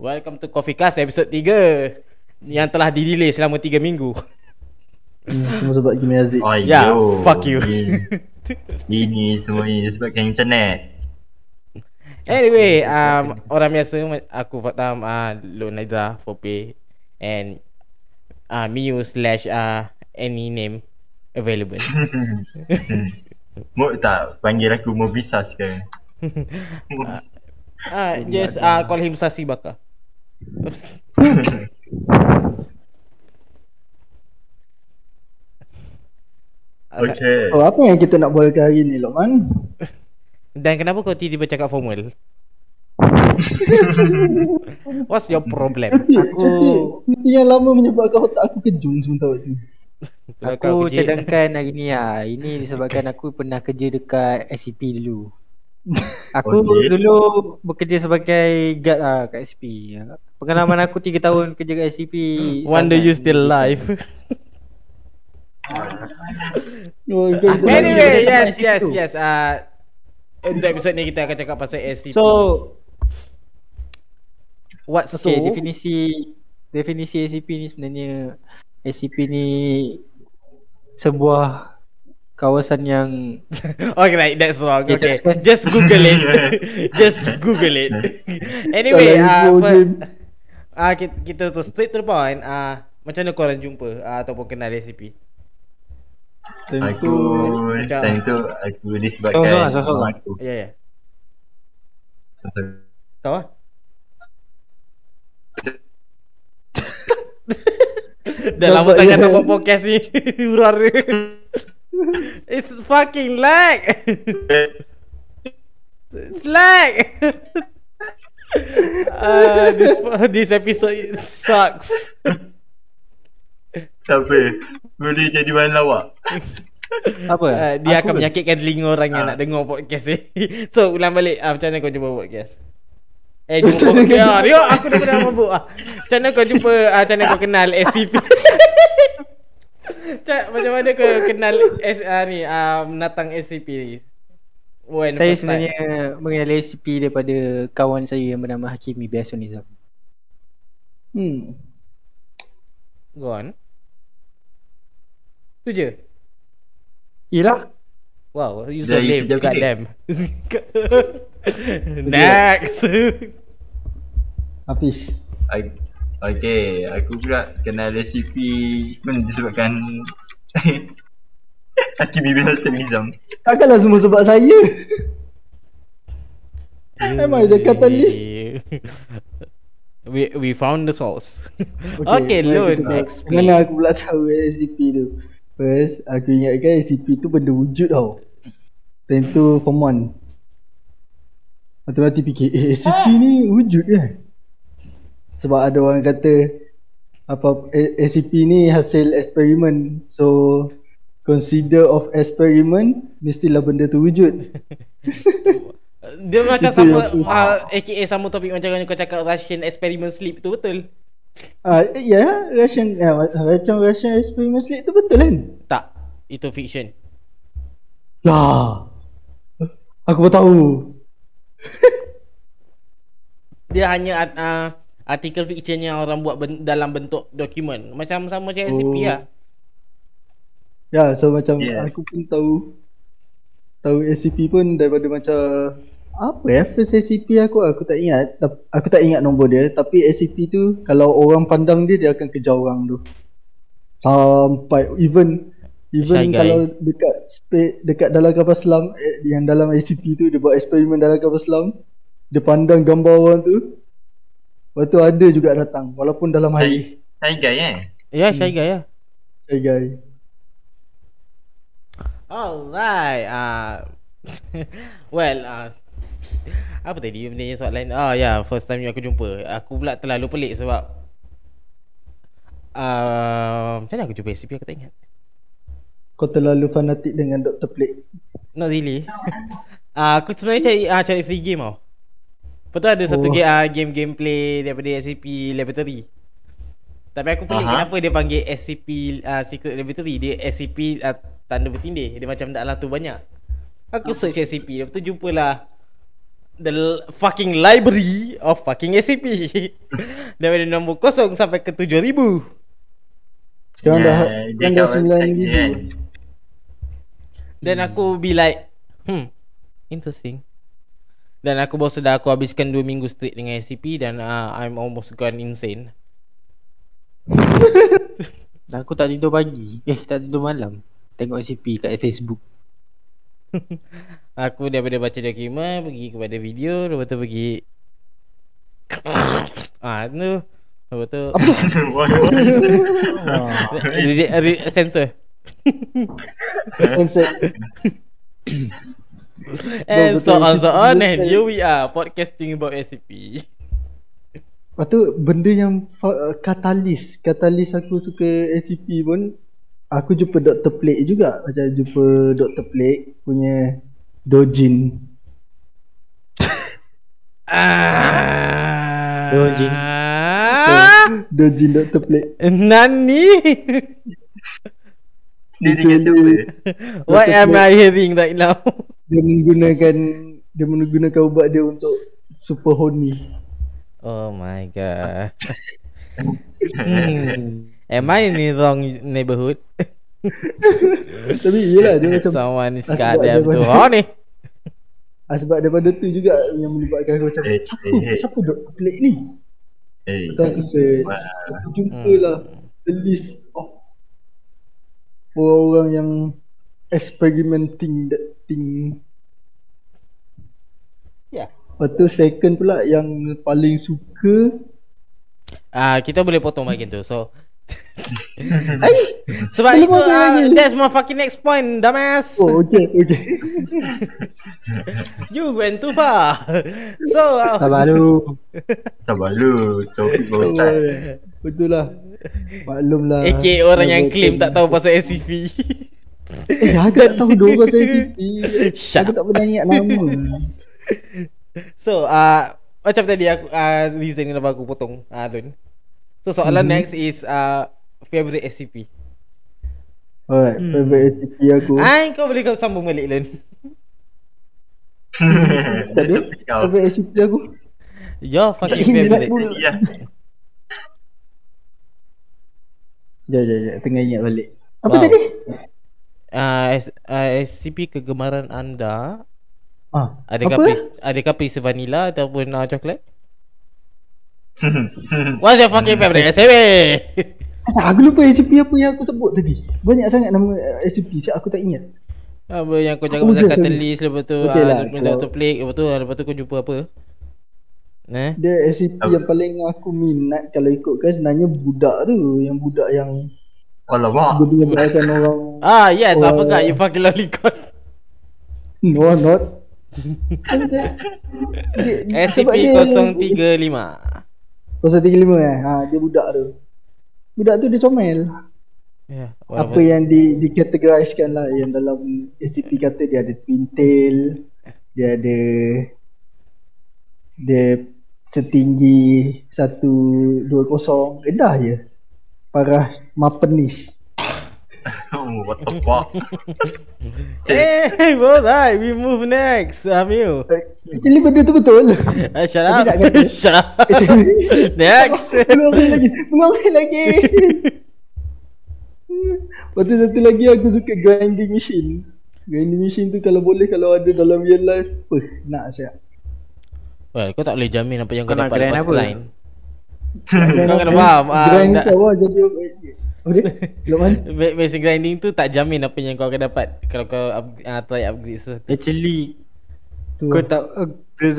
Welcome to Coffee Cast episode 3 Yang telah di-delay selama 3 minggu semua sebab Kimi Aziz. Oh, Ya, yo. fuck you. Ini, ini semua ini disebabkan internet. Anyway, um, orang biasa Aku Fatam, uh, Lone Naida, Fope And uh, Miu slash uh, any name available Mau tak panggil aku Mobisa sekarang. uh, Just uh, call him Sasi Baka okay. Oh, apa yang kita nak bualkan hari ni, Lokman? Dan kenapa kau tiba-tiba cakap formal? What's your problem? Aku-. Itu yang lama menyebabkan otak aku kejung sementara tu. Aku cadangkan hari ni lah Ini disebabkan aku pernah kerja dekat SCP dulu Aku Okey. dulu bekerja sebagai guard lah kat SCP Pengalaman aku 3 tahun kerja kat SCP Wonder you still alive. Oh, Anyway, yes, yes, yes uh, Untuk episode ni kita akan cakap pasal SCP So What so? Okay definisi Definisi SCP ni sebenarnya SCP ni Sebuah Kawasan yang Okay, right, that's wrong. Okay, Okay, just Google it. just Google it. anyway, Kalau ah, info uh, uh, kita, kita tu straight to the point. Ah, uh, macam mana korang jumpa uh, ataupun kenal SCP? Tentu. Aku Macam- time tu aku disebabkan Sorang-sorang, sorang-sorang. mak aku. Ya, ya. Kau ah? Dah lama sangat tak buat podcast ni. Urar dia. It's fucking lag. It's lag. uh, this this episode sucks. Siapa? Boleh jadi bahan lawak. Apa? Uh, dia Aku akan menyakitkan telinga orang yang Ah. nak dengar podcast ni. so ulang balik uh, macam mana kau jumpa podcast? Eh jumpa podcast. kau Ah, Rio aku dah pernah mabuk ah. Macam mana kau jumpa ah, macam mana kau kenal SCP? Cak macam mana kau kenal S ah, ni ah, menatang SCP ni? When Saya first time? sebenarnya mengenali SCP daripada kawan saya yang bernama Hakimi Biasun Nizam. Hmm. Go on. Tu je. Yelah. Wow, you so lame. God kita. damn. Next. Hafiz. I- Okay, aku pula kenal SCP pun disebabkan Hakim Ibn Hassan Nizam. Takkanlah semua sebab saya. Am I the catalyst? we we found the source. Okay, Lun, kita tahu. explain. Mana aku pula tahu SCP tu. First, aku ingatkan SCP tu benda wujud tau. Time tu form 1. Mati-mati fikir, eh SCP ni wujud ke? Sebab ada orang kata apa SCP ni hasil eksperimen. So consider of eksperimen mestilah benda tu wujud. Dia macam sama uh, AKA sama topik macam kau cakap Russian experiment sleep tu betul? Ah ya, Russian ya, macam Russian eksperimen sleep tu betul kan? Tak. Itu fiction. Lah. Aku baru tahu. Dia hanya uh, artikel fiction yang orang buat ben- dalam bentuk dokumen. Macam sama macam SCP Oh. lah. Ya, so macam Yeah. aku pun tahu tahu SCP pun daripada macam apa ya first SCP aku aku tak ingat Tap- aku tak ingat nombor dia tapi SCP tu kalau orang pandang dia dia akan kejar orang tu sampai even Shy even guy. kalau dekat spe, dekat dalam kapal selam eh, yang dalam SCP tu dia buat eksperimen dalam kapal selam dia pandang gambar orang tu Lepas tu ada juga datang walaupun dalam air Hai guy eh? Ya, Shy Guy ya. Hey guy Alright. Uh, well, uh, apa tadi benda yang soalan? Ah ya, yeah, first time yang aku jumpa. Aku pula terlalu pelik sebab uh, macam mana aku jumpa SCP aku tak ingat. Kau terlalu fanatik dengan Dr. Plate Not really. uh, aku sebenarnya cari uh, cari free game tau. Betul ada satu Oh. game uh, game gameplay daripada SCP Laboratory. Tapi aku pelik Aha. kenapa dia panggil SCP uh, Secret Laboratory. Dia SCP uh, tanda bertindih. Dia macam dalam tu banyak. Aku search SCP Lepas tu jumpalah the l- fucking library of fucking SCP. Daripada nombor kosong sampai ke 7000. Sekarang dah sekarang dah sembilan dia kan. ribu. Then aku be like, hmm, interesting. Dan aku baru sedar aku habiskan 2 minggu straight dengan SCP dan uh, I'm almost gone insane. Aku tak tidur pagi. Eh, tak tidur malam. Tengok SCP kat Facebook. Aku daripada baca dokumen pergi kepada video lepas tu pergi Ah tu lepas tu sensor Sunset. and so on so on and here we are podcasting about SCP. Lepas tu benda yang fa- katalis Katalis aku suka SCP pun Aku jumpa Dr. Plague juga Macam jumpa Dr. Plague punya Dojin Ah. Dojin. Dojin Dr. Plague Nani? Dia dengan siapa? What am I hearing right now? Dia menggunakan Dia menggunakan ubat dia untuk Super horny Oh my god. hmm. Am I in the wrong neighborhood? Tapi yelah dia macam Someone is goddamn too horny. ah, Sebab daripada tu juga Yang menyebabkan aku macam Siapa eh. Siapa Dr. Plague ni Eh, Lepas aku search. Aku jumpa Hmm. lah The list of Orang-orang yang Experimenting that thing Ya. Lepas tu second pula Yang paling suka Ah, kita boleh potong bahagian tu. So sebab itu uh, that's my fucking next point, dumbass. Oh okay okay You went too far. So uh, Sabar lu. Sabar lu, topik baru start. Betul lah Maklum lah AK orang yang claim tak tahu pasal SCP. Eh aku tak tahu dua orang saya Aku tak pernah ingat nama So uh, macam tadi aku uh, reason kenapa aku potong uh, Lun. So soalan Mhm. next is uh, favorite SCP. Alright Favorite SCP aku Ah, kau boleh kau sambung balik Lun. Kau. Favorite SCP aku Your fucking favorite. Ya. Jap jap jap Tengah ingat balik Apa Wow. tadi Uh, S- uh, SCP kegemaran anda Ah, Adakah apa? please, adakah please vanilla ataupun uh, coklat? What's your fucking favorite SCP? Asal aku lupa SCP apa yang aku sebut tadi Banyak sangat nama uh, SCP Siap aku tak ingat Apa yang kau cakap pasal catalyst lepas tu Okay ah, lah, lepas kalau- tu plague lepas tu ah, lepas tu kau jumpa apa? Nah. Dia SCP yang paling aku minat Kalau ikutkan sebenarnya budak tu Yang budak yang Alamak. Berbincangkan orang. Ah yes, I Oh. forgot you fucking lolicon. No not. Kan dia- dia- sebab SCP dia- 035. 035 eh. Ha, Dia budak tu. Budak tu dia comel. Ya, Apa yang di, dikategoriskan lah Yang dalam SCP kata dia ada twin tail Dia ada Dia setinggi 120 Rendah je. Parah mapenis Oh, what the fuck. Eh, alright, we move next. Amil. Actually benda tu betul Uh, shut up. shut up. next. Belum habis lagi Belum habis lagi Lepas tu satu lagi aku suka grinding machine Grinding machine tu kalau boleh Kalau ada dalam real life Puh, nak siap well, kau tak boleh jamin apa yang kau, Kau dapat lepas line. Kau kena faham, ah, Grind kau lah jadi Apa dia? Basic grinding tu tak jamin apa yang kau akan dapat kalau kau up, uh, try upgrade sesuatu. Actually Tu. kau tak uh,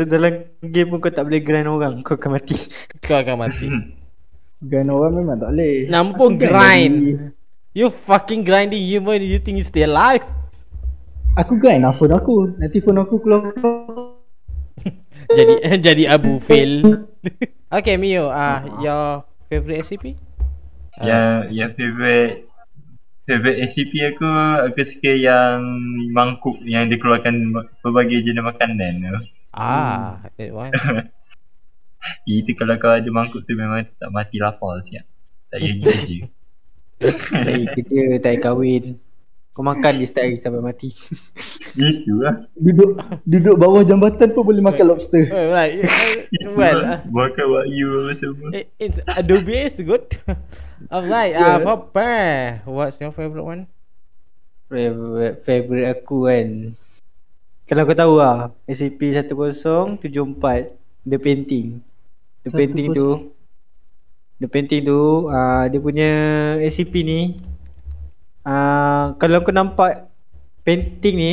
dalam game pun kau tak boleh grind orang, kau akan mati. Kau akan mati. Grind orang memang tak boleh Nama pun Aku kan grind. jadi- You fucking grinding human, you think you stay alive? Aku grind lah phone aku Nanti phone aku keluar jadi jadi Abu fail. okay, Mio, ah uh, your favorite SCP? Yang yang favorite favorite SCP aku aku suka yang mangkuk yang dikeluarkan berbagai jenis makanan tu. Ah, that one. Itu kalau kau ada mangkuk tu memang tak mati lapar siap. Tak payah kerja. Tak payah kerja, tak payah kahwin. Kau makan di style sampai mati. Itu lah. Duduk duduk bawah jambatan pun boleh makan lobster. Oh, right. well, Makan wagyu apa semua. it- it's Adobe is good. Alright, uh, Yeah. for pair, what's your favorite one? Favorite, favorite aku kan. Kalau kau tahu lah, SCP-1074, The Painting. The Painting tu, The Painting tu, uh, dia punya SCP ni, uh, kalau kau nampak painting ni,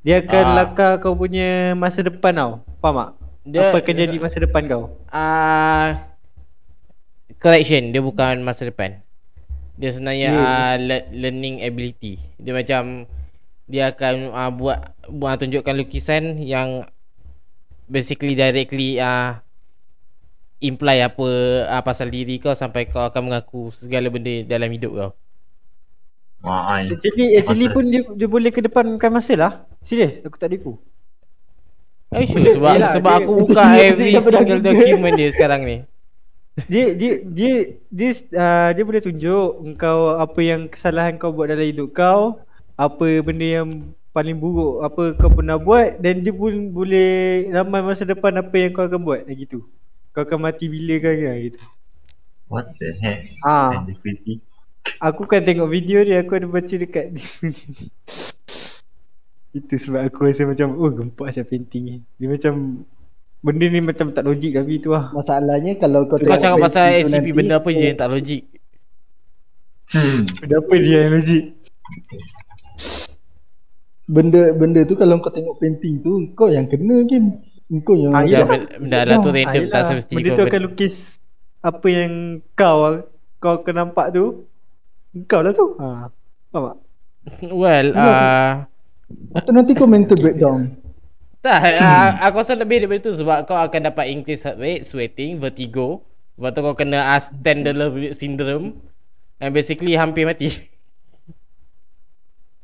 dia akan Ah. lakar kau punya masa depan tau. Faham tak? Dia- Apa akan jadi masa depan kau? Uh, correction, dia bukan masa depan. Dia sebenarnya Yeah. uh, le- learning ability. Dia macam dia akan uh, buat buat tunjukkan lukisan yang basically directly uh, imply apa uh, pasal diri kau sampai kau akan mengaku segala benda dalam hidup kau. Wah, ai. Actually, actually Masa- pun dia, dia boleh kedepankan masa lah. Serius, aku tak tipu. Are you sure? Sebab Yelah, sebab dia- aku buka every single document dia sekarang ni. Dia dia dia dia uh, dia boleh tunjuk engkau apa yang kesalahan kau buat dalam hidup kau, apa benda yang paling buruk apa kau pernah buat dan dia pun boleh ramai masa depan apa yang kau akan buat gitu. Kau akan mati bila kan gitu. What the heck? Ah, aku kan tengok video dia aku ada baca dekat Itu sebab aku rasa macam oh gempak saya painting ni. Dia macam benda ni macam tak logik tapi tu lah. Masalahnya kalau kau Kau cakap pasal SCP nanti, benda apa je yang tak logik. Hmm. Benda apa dia yang logik? Benda benda tu kalau kau tengok painting tu kau yang kena game. Kau yang Ah, Ya, yelah. ben- benda lah tu random tak yelah. semesti Benda tu akan lukis apa yang kau kau akan nampak tu. Kau lah tu. Ha. Faham tak? Well, uh, Atau nanti kau mental breakdown. Tak, aku rasa lebih daripada tu sebab kau akan dapat increase heart rate, sweating, vertigo. Lepas tu kau kena uh, Standard syndrome. And basically hampir mati.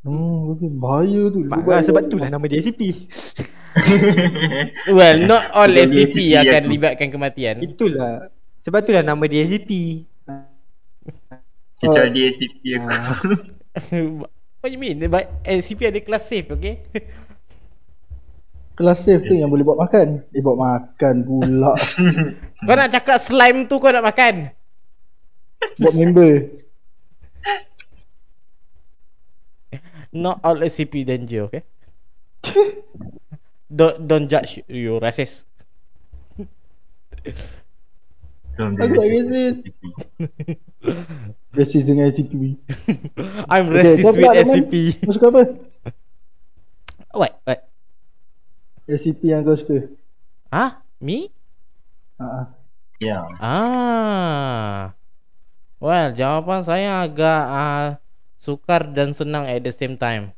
Hmm, okay. bahaya tu. Mak, ah, sebab tu lah nama dia SCP. well, not all SCP SCP akan aku. libatkan kematian. Itulah. Sebab tu lah nama dia SCP. Kecuali SCP aku. Ah. What you mean? But SCP ada kelas safe, okay? Kelas safe tu yang boleh buat makan. Eh buat makan pula. kau nak cakap slime tu kau nak makan? buat member. Not all SCP danger, okay? don't don't judge you racist. Aku tak racist. racist. Dengan SCP. I'm Okay, racist kau with. SCP. Kau suka apa? What? What? SCP yang kau suka. Huh? Me? Ha. Ya. Ah. Well, jawapan saya agak uh, sukar dan senang at the same time.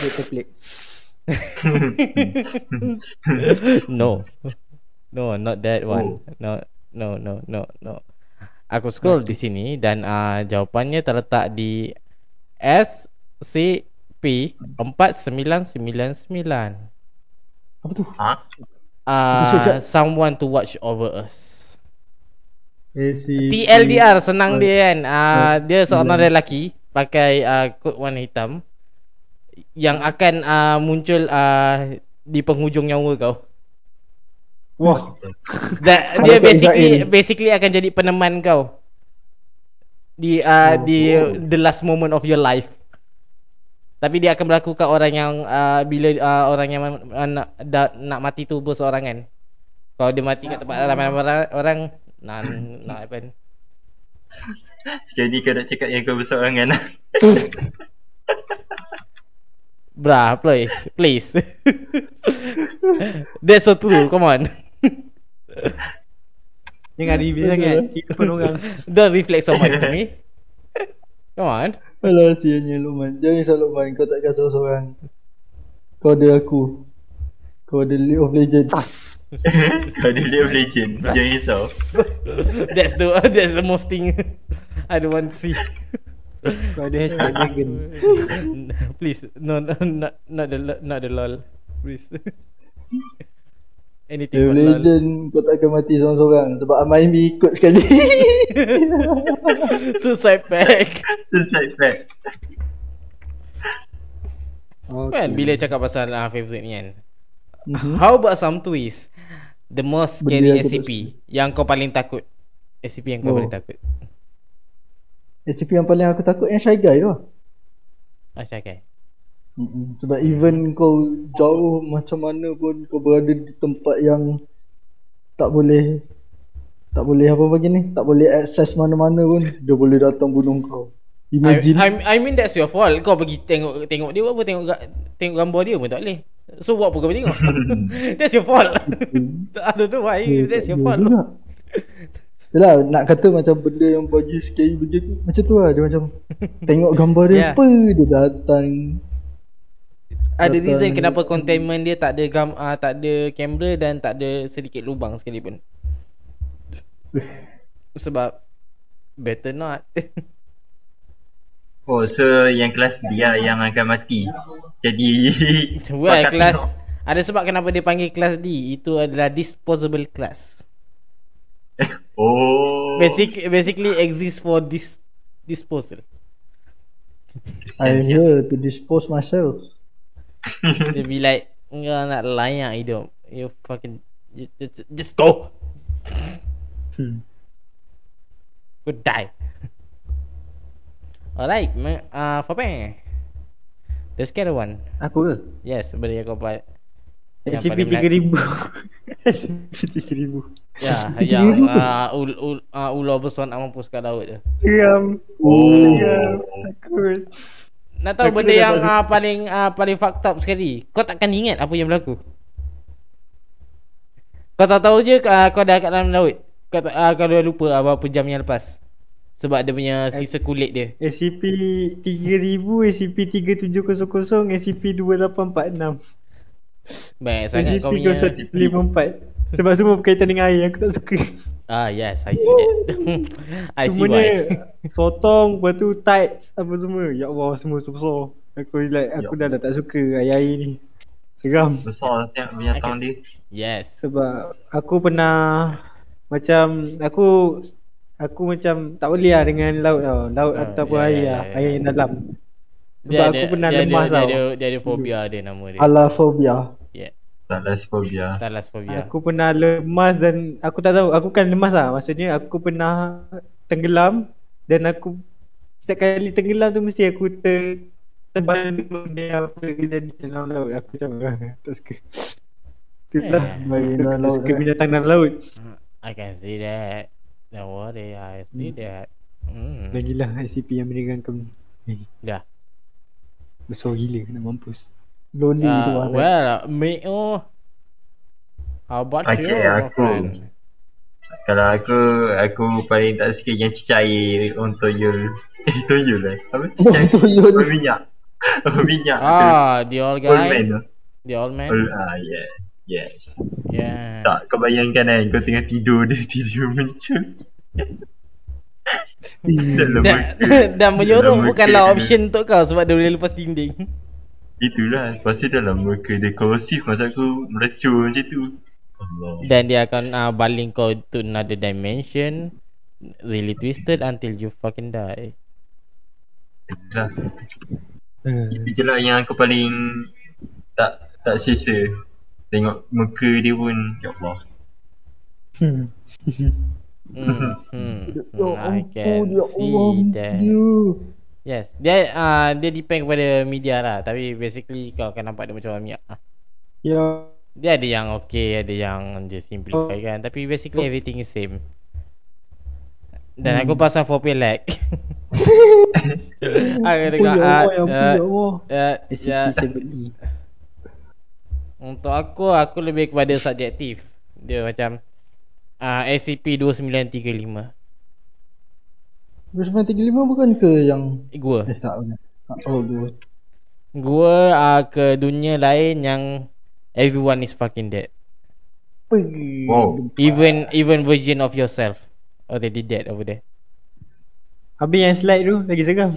Dia pelik. no. No, not that one. No, no, no, no, no. Aku scroll di sini dan uh, jawapannya terletak di SCP 4999. Apa tu? Ha? Uh, someone to watch over us. TLDR senang dia kan. Uh, dia seorang lelaki pakai uh, kod warna hitam yang akan uh, muncul uh, di penghujung nyawa kau. Wah. That, dia basically basically akan jadi peneman kau di uh, di the last moment of your life. Tapi dia akan berlaku kat orang yang uh, bila uh, orang yang uh, nak da, nak mati tu berseorangan. Kalau dia mati kat tempat ramai-ramai orang, orang nak nak apa? Sekali kau nak cakap yang kau bersorangan lah. Bruh, please, please. That's so true. Come on. Jangan review sangat. Kehidupan orang. Don't reflect so much to me. Come on. Alah sianya Luqman. Jangan risau Luqman. Kau takkan seorang-seorang. Kau ada aku. Kau ada League of Legends. Tas. kau ada League of Legend. Jangan risau. that's the that's the most thing I don't want to see. Kau ada hashtag dragon. Please, no, no, not not the not the lol. Please. Anything League of but lol. Legends kau takkan mati seorang-seorang. Sebab Amaimi ikut sekali. Suicide pack. Suicide pact. Okay. Kan bila cakap pasal uh, favorite ni kan. Mhm. How about some twist? The most Benda scary kau SCP yang kau paling takut. SCP yang kau Oh. paling takut. SCP yang paling aku takut yang Shy Guy tu lah. Asya kan. Mm-mm. Sebab even kau jauh macam mana pun kau berada di tempat yang tak boleh tak boleh apa bagi ni tak boleh access mana-mana pun dia boleh datang bunuh kau I, imagine I, I mean that's your fault. Kau pergi tengok tengok dia apa tengok tengok gambar dia pun tak boleh. So buat apa kau pergi tengok? that's your fault. I don't know why. That's your fault. Yalah nak kata macam benda yang bagi scary begitu macam tu lah dia macam tengok gambar dia Yeah. apa dia datang Ada reason kenapa containment dia tak ada gam uh, tak ada kamera dan tak ada sedikit lubang sekalipun. Sebab better not. Oh, so yang kelas dia yang akan mati. Jadi well, kelas tengok. ada sebab kenapa dia panggil kelas D itu adalah disposable class. Oh. Basic basically exist for this disposal. I here to dispose myself Dia be like Kau nak layak hidup. You fucking you, just, just go. Hmm. Go die Alright ma- uh, Fapen The scary one. Aku ke? Yes yang kau buat. Yang SCP paling 3000 SCP 3000 Ya Yang uh, ul, ul, uh, Ular besar nak mampus kat laut tu. Geram Oh. Geram Takut Nak tahu benda yang tak uh, paling uh, paling fucked up sekali. Kau takkan ingat apa yang berlaku? Kau tahu-tahu je uh, kau dah kat dalam laut. Kau, tak- uh, kau dah lupa uh, berapa jam yang lepas. Sebab dia punya sisa kulit dia. SCP 3000 SCP 3700 SCP 2846 Baik sangat kau SCP punya 054 Sebab semua berkaitan dengan air Aku tak suka. Ah yes I see that I see Semuanya why. Sotong Lepas tu tights Apa semua. Ya Allah semua besar Aku like Aku dah, dah tak suka air-air ni. Seram. Besar siap binatang dia. Yes. Sebab Aku pernah Macam Aku Aku macam Tak boleh lah dengan laut tau. Laut Ah, ataupun ya, air ya, lah ya, Air ya. yang dalam Sebab dia, aku pernah dia, lemas dia, tau. dia, dia, ada fobia dia nama dia. Alaphobia Yeah Thalasphobia. Thalasphobia Aku pernah lemas dan Aku tak tahu Aku kan lemas lah. Maksudnya aku pernah Tenggelam Dan aku Setiap kali tenggelam tu Mesti aku ter Terbalik benda apa kejadian dalam laut. Aku macam ah, Tak suka. Itulah Eh. Dalam Tak laut suka eh. binatang dalam laut. I can see that. Don't worry I see that. Hmm. Lagilah ICP yang menegangkan Eh, Dah. Besar gila Nak mampus loli tu uh, lah Well me oh How about Okay, you my aku. friend Kalau aku aku paling tak suka yang cecair orang toyol. Eh toyol eh. Apa? Cecair. toyol. Oh, minyak. Oh, minyak. Ah the old Old man guy tu. The old man Old, ah, yeah. Yes. Yeah Tak, kau bayangkan kan kau tengah tidur dia tidur muncul. Dan, dan menyorong Dalam bukanlah option untuk kau sebab dia boleh lepas dinding. Itulah. Lepas tu dalam muka dia korosif masa aku melecur macam tu. Allah. Dan dia akan uh, baling kau to another dimension really twisted until you fucking die. Itulah. uh, Itu je lah yang aku paling tak tak selesa. Tengok muka dia pun, ya Allah. hmm. Hmm, hmm, Ya hmm, I ampun, can ya see Allah, that. dia. Yes, dia uh, dia depend kepada media lah. Tapi basically kau akan nampak dia macam orang minyak. Ah. Ya Dia ada yang okay, ada yang dia simplify kan. Tapi basically everything is same. Dan aku pasang 4P lag. aku tengok ya ah, ya uh, ya ya, 7E Untuk aku Aku lebih kepada subjektif Dia macam uh, SCP-2935 2935 bukan ke yang Gua Eh tak bukan Oh gua Gua uh, ke dunia lain yang Everyone is fucking dead Pergi Wow. Even even version of yourself Already dead over there Habis yang slide tu Lagi seram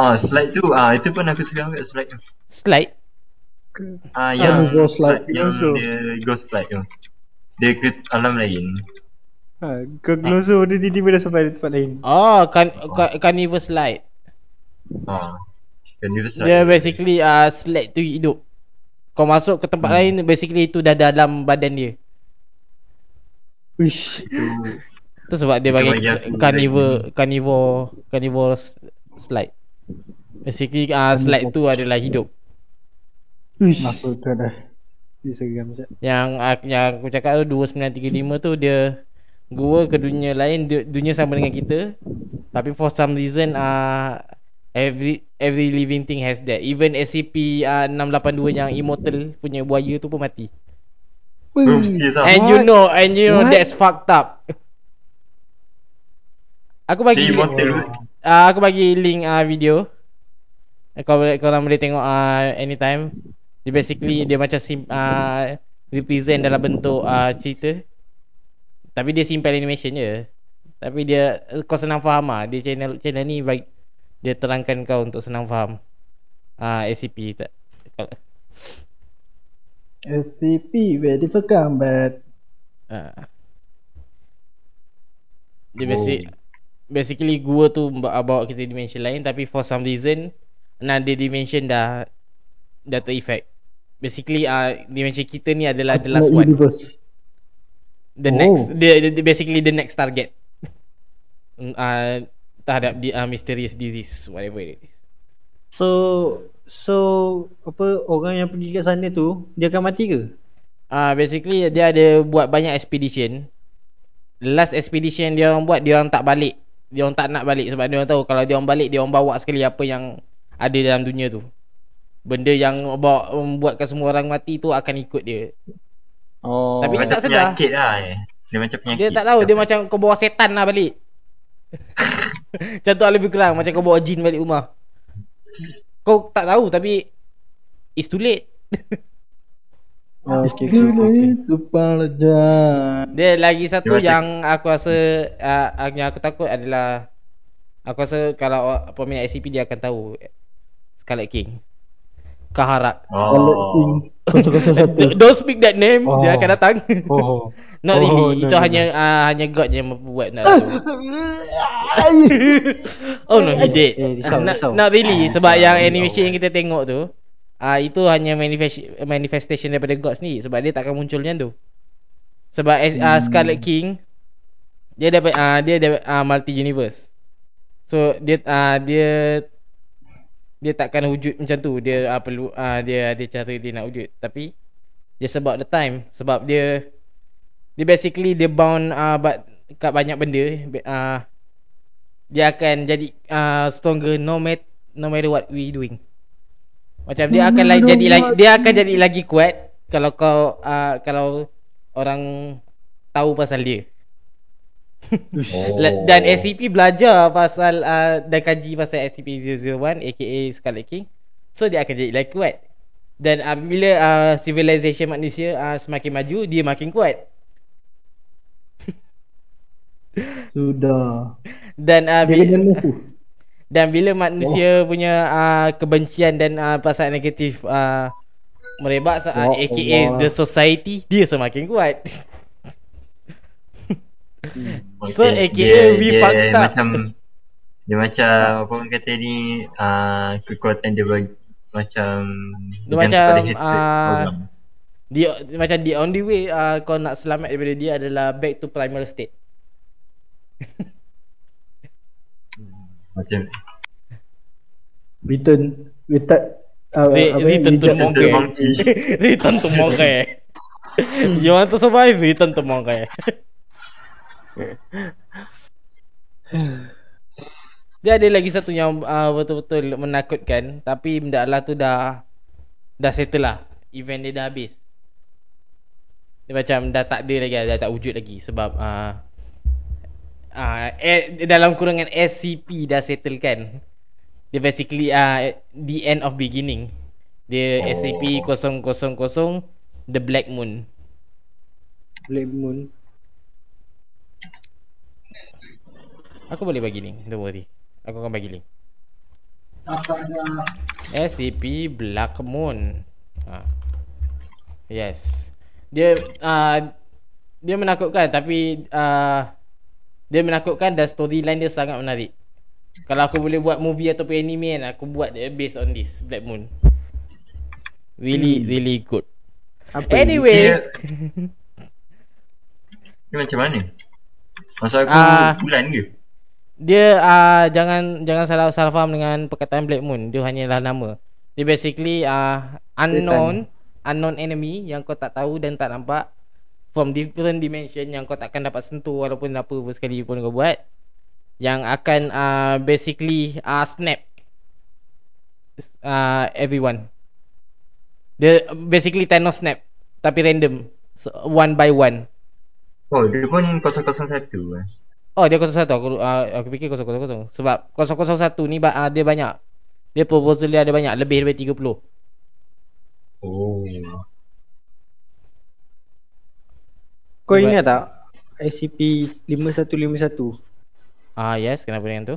Ah, slide tu, ah itu pun aku suka kat slide tu. Slide Ah, Yang yang ghost slide. Yang dia ghost slide tu. Dia ke alam lain. Ha, Kau glosor dia tiba-tiba dah sampai di tempat lain Oh kan, kan Carnival slide Ah. Universe Dia basically uh, sled tu hidup. Kau masuk ke tempat lain basically itu dah dalam badan dia. Uish. Itu Tu sebab dia bagi carnivore carnivore carnivore s- slide. Basically uh, slide tu adalah hidup. Uish. Apa tu dah. Yang uh, yang aku cakap tu 2935 tu dia gua ke dunia lain du- dunia sama dengan kita. Tapi for some reason uh, every every living thing has that. Even SCP uh, 682 yang immortal punya buaya tu pun mati. Tau. And you know and you know What? that's fucked up. Aku bagi Dia immortal tu. uh, aku bagi link uh, video. Kau boleh kau orang boleh tengok uh, anytime. Dia basically dia macam sim, uh, represent dalam bentuk uh, cerita. Tapi dia simple animation je. Tapi dia kau senang faham ah. Dia channel channel ni bagi dia terangkan kau untuk senang faham. Ah uh, SCP tak. SCP ready for combat Uh, dia basic basically gua tu ba- bawa kita dimension lain tapi for some reason another dimension dah dah ter-effect. Basically uh, dimension kita ni adalah the last one. The Oh. next dia, dia basically the next target. Mm, uh, terhadap di, uh, mysterious disease whatever it is. So so apa orang yang pergi kat sana tu dia akan mati ke? Ah uh, basically dia ada buat banyak expedition. Last expedition dia orang buat dia orang tak balik. Dia orang tak nak balik sebab dia orang tahu kalau dia orang balik dia orang bawa sekali apa yang ada dalam dunia tu. Benda yang bawa membuatkan semua orang mati tu akan ikut dia. Oh. Tapi dia Macam tak sedar. penyakit lah eh. Dia macam penyakit. Dia tak tahu dia macam kau bawa setan lah balik. macam tu lah lebih kurang macam kau bawa jin balik rumah. Kau tak tahu tapi it's too late. Oh, okay, okay, okay, okay. Dia lagi satu Dia macam- yang aku rasa uh, yang aku takut adalah aku rasa kalau peminat SCP dia akan tahu Scarlet King. King Oh. 001 D- Don't speak that name, oh. dia Oh. akan datang. Oh. Not Oh, really. no, Itu no, hanya uh, hanya God yang mampu buat nak tahu. oh no, he did. Eh, risau, not, risau. not really Ah, sebab risau, yang animation yang kita tengok tu ah uh, itu hanya manifest manifestation daripada God sendiri sebab dia takkan muncul macam tu. Sebab hmm. uh, Scarlet King dia dapat uh, dia dapat uh, multi universe. So dia uh, dia dia takkan wujud macam tu. Dia uh, perlu uh, dia ada cara dia nak wujud. Tapi dia sebab the time sebab dia dia basically dia bound uh, but kat banyak benda uh, dia akan jadi uh, stronger no matter no matter what we doing. Macam dia akan lagi jadi lagi dia akan jadi lagi kuat kalau kau uh, kalau orang tahu pasal dia. Oh. Dan SCP belajar pasal uh, dan kaji pasal SCP-001 aka Scarlet King. So dia akan jadi lagi kuat. Dan uh, bila uh, civilization manusia uh, semakin maju, dia makin kuat. Sudah Dan uh, Dia bila, kena musuh dan bila manusia punya uh, kebencian dan uh, perasaan negatif uh, merebak uh, Ya aka Allah. the society, dia semakin kuat. So, Okay, AKA we fucked up. Macam dia macam apa orang kata ni uh, kekuatan dia bagi macam Dia macam, ah, orang. Dia macam the only way uh, kau nak selamat daripada dia adalah back to primal state. macam Return Return uh, Re- apa, return to monkey. monkey. return to monkey. you want to survive? Return to monkey. Dia ada lagi satu yang uh, betul-betul menakutkan tapi benda Allah tu dah dah settle lah. Event dia dah habis. Dia macam dah tak ada lagi, dah tak wujud lagi sebab uh, uh, eh, dalam kurungan SCP dah settle kan. Dia basically uh, the end of beginning. Dia oh. SCP-000 The Black Moon. Black Moon. Aku boleh bagi link, don't worry. Aku akan bagi link. SCP Black Moon. Ha. Yes. Dia uh, dia menakutkan tapi uh, dia menakutkan dan storyline dia sangat menarik. Kalau aku boleh buat movie ataupun anime kan Aku buat dia based on this Black Moon Really really good Apa? Anyway Dia, dia macam mana? Masa aku Ah. bulan ke? Dia uh, jangan jangan salah salah faham dengan perkataan Black Moon. Dia hanyalah nama. Dia basically uh, unknown unknown enemy yang kau tak tahu dan tak nampak from different dimension yang kau takkan dapat sentuh walaupun apa pun sekali pun kau buat yang akan uh, basically uh, snap uh, everyone. Dia basically Thanos snap tapi random so, one by one. Oh, dia pun 001 kan? Oh dia 01 aku uh, aku fikir 000 sebab 001 ni uh, dia banyak. Dia proposal dia ada banyak lebih daripada 30. Oh. Kau ingat tak SCP-5151 Ah yes, kenapa dengan tu?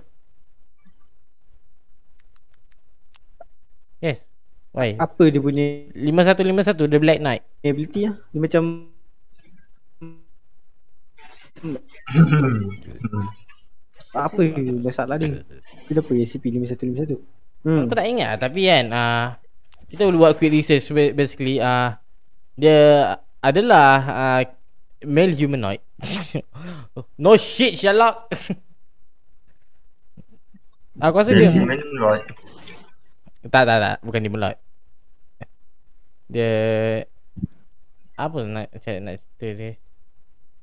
Yes. Why? Apa dia punya 5151 The Black Knight. ability lah Dia macam Apa masalah dia Kenapa SCP-5151 Hmm Aku tak ingat lah, tapi kan uh, kita boleh buat quick research ba- basically uh, dia adalah uh, male humanoid. no shit Sherlock. Aku rasa dia Human Lord. Tak tak tak Bukan dia melot Dia Apa nak cakap nak cerita dia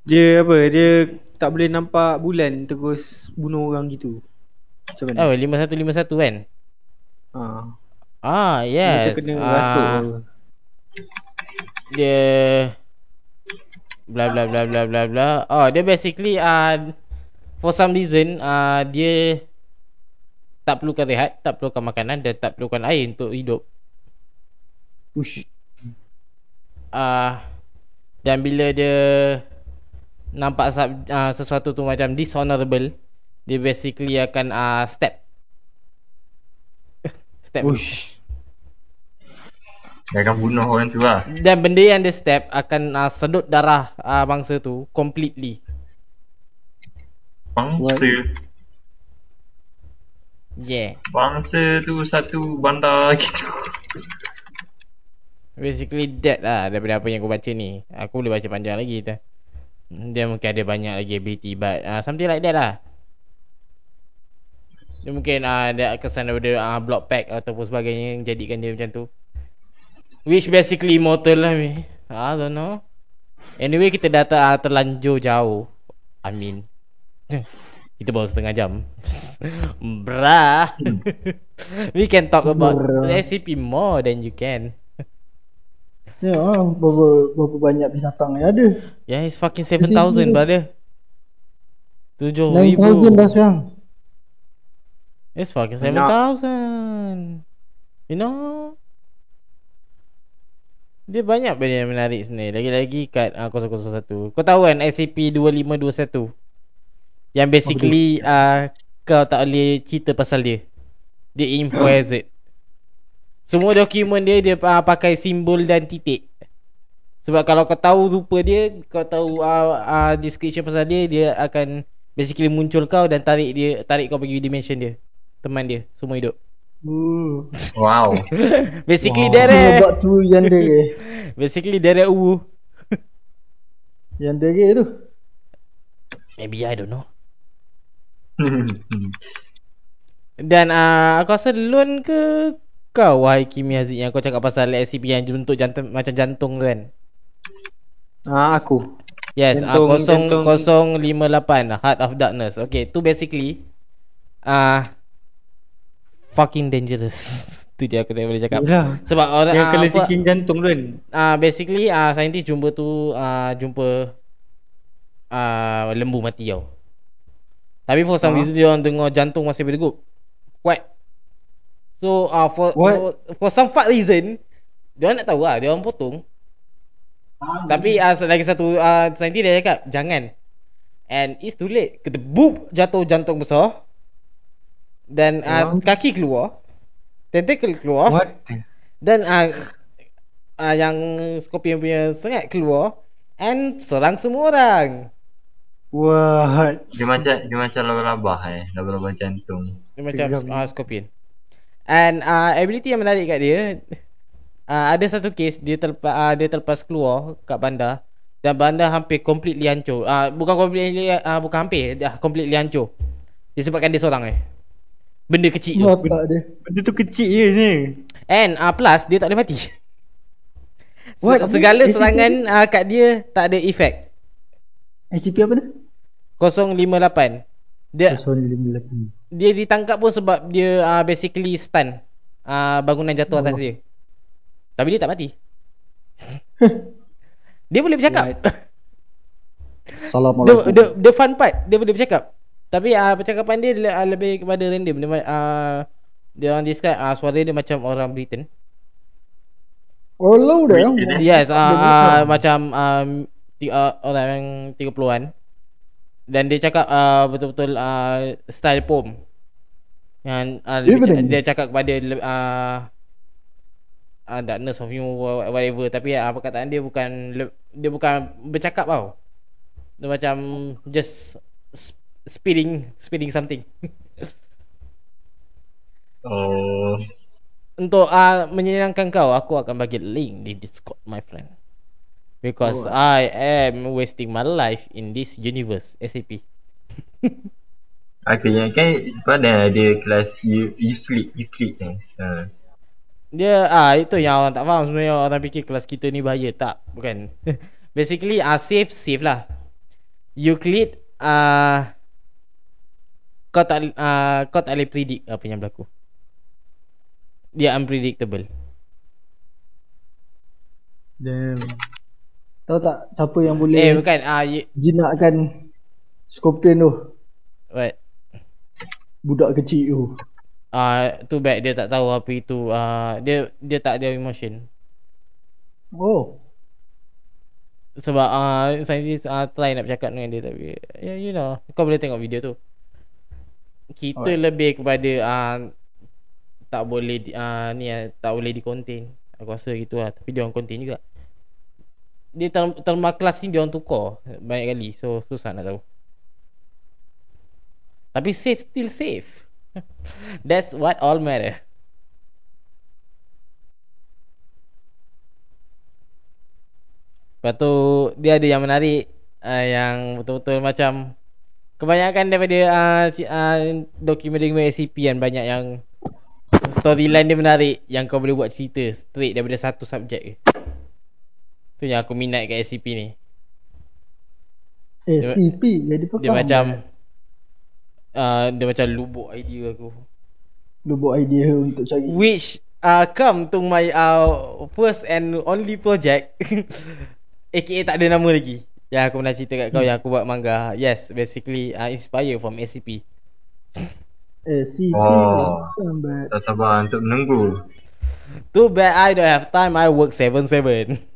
Dia apa Dia tak boleh nampak bulan Terus bunuh orang gitu. Macam mana? Oh 5151 kan? Ha. Ah yes. Macam kena Ah, rasuk Dia Bla bla bla bla bla bla. Oh dia basically uh, For some reason uh, Dia Tak perlukan rehat Tak perlukan makanan Dan tak perlukan air untuk hidup. Ush. Uh, dan bila dia nampak sub, uh, sesuatu tu macam dishonorable dia basically akan uh, step. Step. Ush Dia akan bunuh orang tu lah. dan benda yang dia step akan uh, sedut darah uh, bangsa tu completely. Bangsa. yeah. Bangsa tu satu bandar gitu. basically that lah daripada apa yang aku baca ni. Aku boleh baca panjang lagi tu dia mungkin ada banyak lagi ability but uh, something like that lah. Dia mungkin uh, ada kesan daripada uh, block pack ataupun sebagainya yang jadikan dia macam tu. Which basically immortal lah mi. I don't know. Anyway kita dah ter, uh, terlanjur jauh. I mean kita baru setengah jam. Brah We can talk about. SCP more than you can Ya, ah, berapa, berapa banyak binatang yang ada. Yeah, it's fucking SCP 7,000 tu. brother. 7,000. 9,000 dah sekarang. It's fucking Banyak. 7,000. You know? Dia banyak benda yang menarik sini. Lagi-lagi kat uh, 001. Kau tahu kan SCP-2521? Yang basically uh, kau tak boleh cerita pasal dia. Dia info hazard. Semua dokumen dia dia uh, pakai simbol dan titik. Sebab kalau kau tahu rupa dia, kau tahu uh, uh, description pasal dia, dia akan basically muncul kau dan tarik dia tarik kau pergi dimension dia. Teman dia semua hidup. Uh, Wow. Basically wow. dia Sebab tu yang dia ke. Basically dia uh Yang dia tu. Maybe I don't know. Dan uh, aku rasa loan ke kau wahai Kimi Haziq yang kau cakap pasal SCP yang bentuk jantung macam jantung tu kan. Ah aku Yes, ah Jantung- kosong jantung- 058 Heart of Darkness. Okay, tu basically ah uh, fucking dangerous. tu je aku tak boleh cakap. Yalah. Sebab orang Yang ah, kena cincin jantung tu kan Ah uh, basically ah uh, saintis jumpa tu ah uh, jumpa ah uh, lembu mati tau. Tapi for some Ah. reason dia orang dengar jantung masih berdegup. What? So ah uh, for, What? for for some fuck reason dia orang nak tahu lah, dia orang potong. Tapi uh, lagi satu uh, saintis dia cakap jangan. And it's too late. Kata boop jatuh jantung besar. Dan uh, kaki keluar. Tentacle keluar. What Dan uh, uh, yang Scorpion punya sengat keluar And serang semua orang What? Dia macam dia macam labah-labah eh, labah-labah jantung. Dia macam uh, scorpion. And uh, ability yang menarik kat dia uh, ada satu case dia terlepas uh, dia terlepas keluar kat bandar dan bandar hampir completely hancur. Uh, bukan completely uh, bukan hampir, dah completely hancur. Disebabkan dia seorang eh. Benda kecil tu. Bapak dia. Benda tu kecil je ni. And uh, plus dia tak boleh mati. What? Se- segala Apa? serangan uh, kat dia tak ada efek. SCP apa dia? 058. Dia Sorry, lima lagi. Dia ditangkap pun sebab dia uh, basically stun. Uh, bangunan jatuh atas dia. Tapi dia tak mati. dia boleh bercakap. The, Assalamualaikum. the, the fun part dia boleh bercakap. Tapi uh, percakapan dia le- uh, lebih kepada random. Dia uh, dia orang describe uh, suara dia macam orang Britain. Oh, low dah. Yes, uh, uh, macam um, ti- uh, orang yang 30-an. Dan dia cakap uh, betul-betul uh, style pom. Yang uh, Dia dia, betul? dia cakap kepada uh, uh, darkness of you wha- whatever tapi uh, perkataan dia bukan dia bukan bercakap tau. Dia macam just sp- speeding speeding something. Oh. Untuk uh, menyenangkan kau aku akan bagi link di Discord my friend. Because Oh. I am wasting my life in this universe SAP. Okay, yang kan pada ada kelas you, you sleep, you sleep eh. Ha. Dia ah itu yang orang tak faham sebenarnya orang fikir kelas kita ni bahaya tak bukan. Basically ah safe safe lah. Euclid ah kau tak ah kau tak boleh predict apa yang berlaku. Dia unpredictable. Damn. Tahu tak siapa yang boleh Eh bukan ah you, jinakkan Scorpion tu? what Budak kecil tu. ah too bad dia tak tahu apa itu ah dia dia tak ada emotion. Oh. Sebab ah uh, saintis ah try nak bercakap dengan dia tapi yeah, you know kau boleh tengok video tu. Kita Alright. lebih kepada ah tak boleh ah ni ah, tak boleh di contain. Aku rasa gitu lah tapi dia orang contain juga. Dia term, terma kelas ni dia orang tukar banyak kali so susah nak tahu. Tapi safe still safe. That's what all matter. Lepas tu dia ada yang menarik uh, yang betul-betul macam kebanyakan daripada uh, ci- uh, dokumentari SCP kan banyak yang storyline dia menarik yang kau boleh buat cerita straight daripada satu subjek je. Tu yang aku minat kat SCP ni. SCP jadi Dia macam uh, dia macam lubuk idea aku. Lu buat idea untuk cari Which uh, come to my uh, first and only project AKA tak ada nama lagi Yang aku pernah cerita kat kau yang aku buat manga Yes basically uh, inspire from SCP SCP Oh. lambat. Tak sabar untuk menunggu. Too bad I don't have time I work 7-7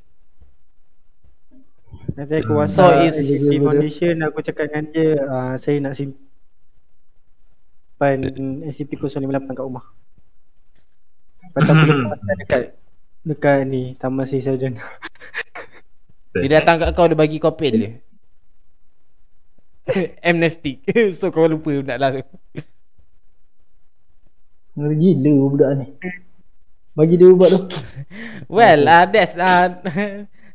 Nanti aku So, WhatsApp it's- SCP Foundation aku cakap dengan dia uh, saya nak simpan SCP-058 kat rumah. Lepas tu aku lepaskan dekat dekat ni Taman Sri Sarjana. Dia datang kat kau dia bagi kau pen dia Amnesty So kau lupa nak lah tu Ngeri gila budak ni. Bagi dia ubat tu. Well uh, that's uh,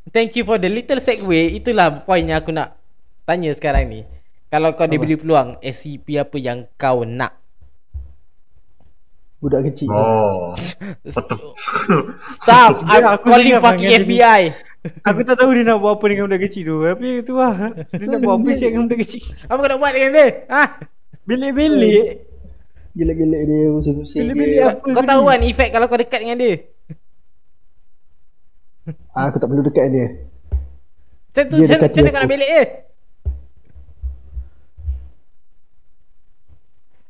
Thank you for the little segue Itulah point yang aku nak Tanya sekarang ni Kalau kau diberi peluang SCP apa yang kau nak Budak kecil. Oh. Stop I'm aku calling fucking FBI Aku tak tahu dia nak buat apa dengan budak kecil tu. Tapi tu lah. Dia nak buat apa siap dengan budak kecil. Apa kau nak buat dengan dia ha? Belik-belik. Gelak-gelak dia, Bila-bila dia. Kau tahu kan efek kalau kau dekat dengan dia aku tak perlu dekat dia. Macam tu macam mana kau nak belik dia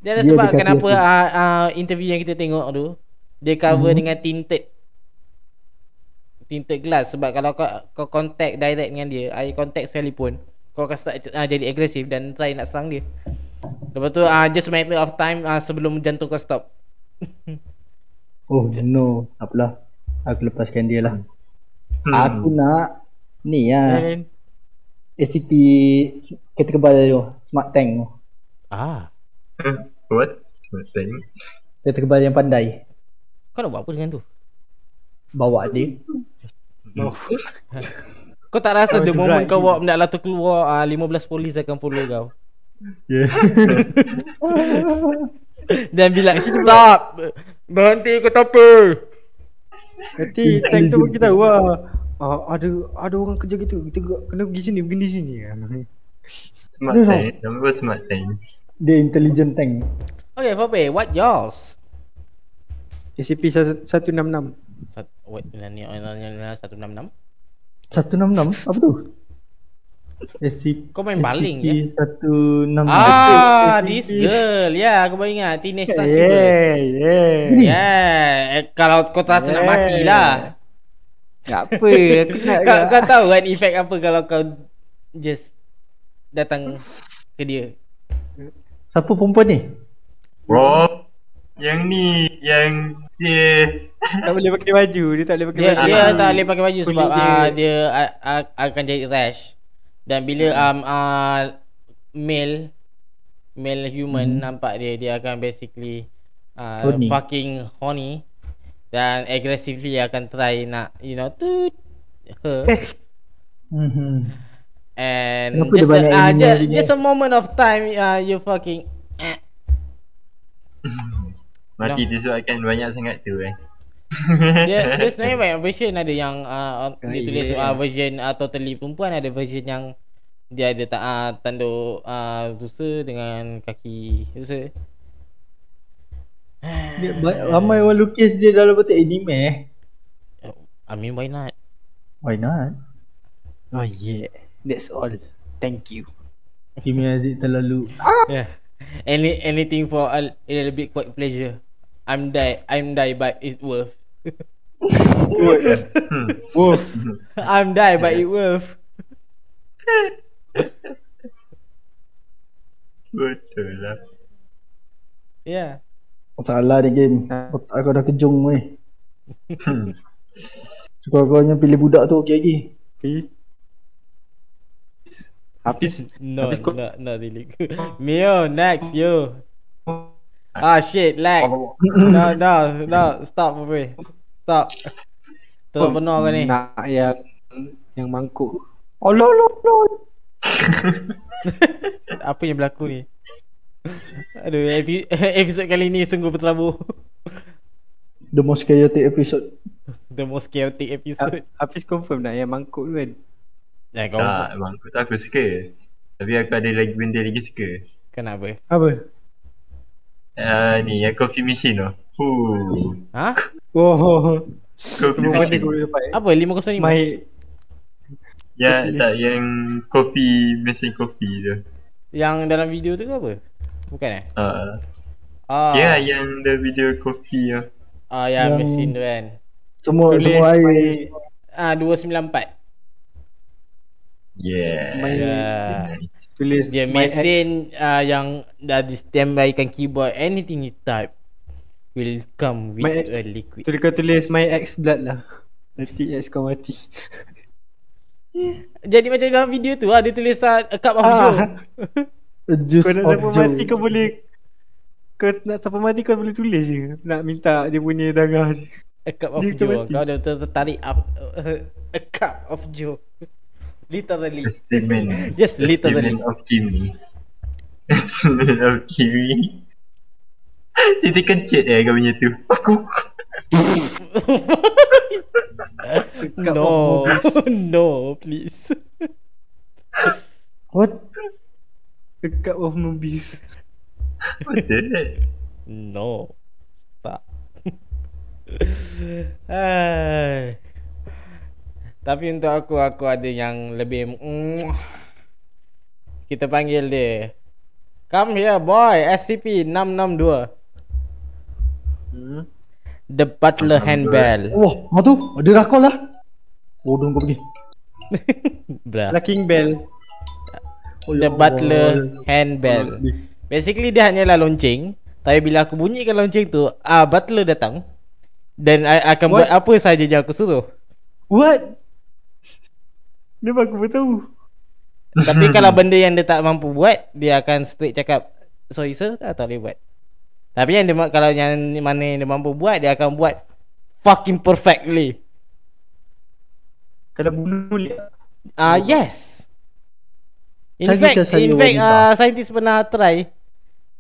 Dia ada Dia sebab kenapa uh, uh, interview yang kita tengok tu Dia cover Mhm. dengan tinted Tinted glass Sebab kalau kau kau contact direct dengan dia Eye contact sekalipun Kau akan start uh, jadi agresif dan try nak serang dia Lepas tu uh, just matter of time uh, sebelum jantung kau stop Oh no, apalah. Aku lepaskan dia lah. Hmm. Aku nak ni lah. Kan? SCP kereta kebal tu, Smart Tank tu. Ah. What? Mustang. Kereta kebal yang pandai. Kau nak buat apa dengan tu? Bawa dia. Kau tak rasa Oh, the moment kau bawa benda lah tu keluar uh, 15 polis akan follow kau. Yeah. Dan bilang stop. Berhenti kau tak apa. Nanti tank tu bagi tahu lah. Ah, ada ada orang kerja gitu. Kita kena pergi sini, pergi di sini. Smart Ada tank. Nama apa smart tank? dia intelligent tank. Okay, Fabe, what yours? SCP 166. Sat, wait, ni ni 166. 166 apa tu? SCP Kau main baling. SCP 166. Ah, SCP. this girl. Ya, yeah, aku baru ingat Teenage Yeah, Succubus. yeah. Yeah, eh, kalau kau terasa nak Yeah. mati lah. Tak apa, aku nak kau, kau, kau tahu kan efek apa kalau kau just datang ke dia. Siapa perempuan ni? Bro. Yang ni. Yang dia. tak boleh pakai baju. Dia tak boleh pakai Dia baju. dia tak boleh pakai baju sebab dia, uh, dia uh, akan jadi rash. Dan bila um uh, male male human Hmm. nampak dia dia akan basically uh, Horny. fucking horny dan aggressively akan try nak you know to her Mhm. and Kenapa just a, uh, animal just, just a moment of time uh, you fucking eh. Mati disebabkan banyak sangat tu eh. Dia dia sebenarnya banyak version ada yang uh, dia tulis yeah. uh, version uh, totally perempuan ada version yang dia ada tak uh, tanduk uh, rusa dengan kaki rusa Dia, ba- ramai orang lukis dia dalam bentuk anime eh. I mean why not Why not? Oh yeah. That's all. Thank you. Kimi Aziz terlalu yeah any anything for a, a little bit quick pleasure I'm die I'm die but it worth Wolf. I'm die but it worth. Betul lah. yeah. Masalah dia game. Otak kau dah kejung ni. Sekurang-kurangnya pilih budak tu okey lagi. Okay. Habis no Habis kau- not not really. Mio next yo ah shit lag no no no stop bro stop Terlalu benar kau ni Nak yang yang mangkuk. Allah Allah Allah. Apa yang berlaku ni Aduh epi- episod kali ni sungguh berterabur The most chaotic episode The most chaotic episode Habis confirm nak yang mangkuk tu kan. Ya kau Tak, aku tak aku suka. Tapi aku ada lagi benda lagi suka. Kenapa Apa? Uh, ni, yang coffee machine tu. Huh. Ha Oh. Coffee machine. Apa 505 My Ya, tak yang kopi, mesin kopi tu. Yang dalam video tu ke apa Bukan eh Uh, Ah Ya, yang the video kopi tu. Ah ya Yang- mesin tu kan Semua tulis semua air Ah 294 Yeah. my Ya Nice. Tulis Dia mesin uh, yang dah di standbykan keyboard anything you type will come with My- a liquid. Tulis kau tulis my ex blood lah. Nanti ex kau mati. Jadi macam dalam video tu ah dia tulis uh, a cup of Ah. joe. A Juice Kau nak siapa Joe mati kau boleh kau nak siapa mati kau boleh tulis je nak minta dia punya darah dia. A cup of Dia joe. Kau dah ter- tertarik up uh, a cup of joe. Literally. A statement. Just A literally. statement of Kimi. A statement of Kimi. Titik kencit eh kau punya tu. Aku. No. no, please. What? A cup of movies. Betul. No. Tak. Hai. Tapi untuk aku aku ada yang lebih kita panggil dia. Come here boy, SCP-662. Hmm. The Butler Handbell. Wah, oh, tu ada rakol lah. Bodoh kau pergi. Bra. La King Bell. Oh, The ya Butler Allah. Handbell. Basically dia hanyalah lonceng, tapi bila aku bunyikan lonceng tu, ah butler datang dan I akan What? buat apa saja yang aku suruh. What? Dia aku pun tahu. Tapi kalau benda yang dia tak mampu buat, dia akan straight cakap, sorry sir, tak, tak boleh buat. Tapi yang dia kalau yang mana yang dia mampu buat, dia akan buat fucking perfectly. Kalau bunuh lihat. Ah uh, yes. In Saya fact, in fact, wanita. uh, saintis pernah try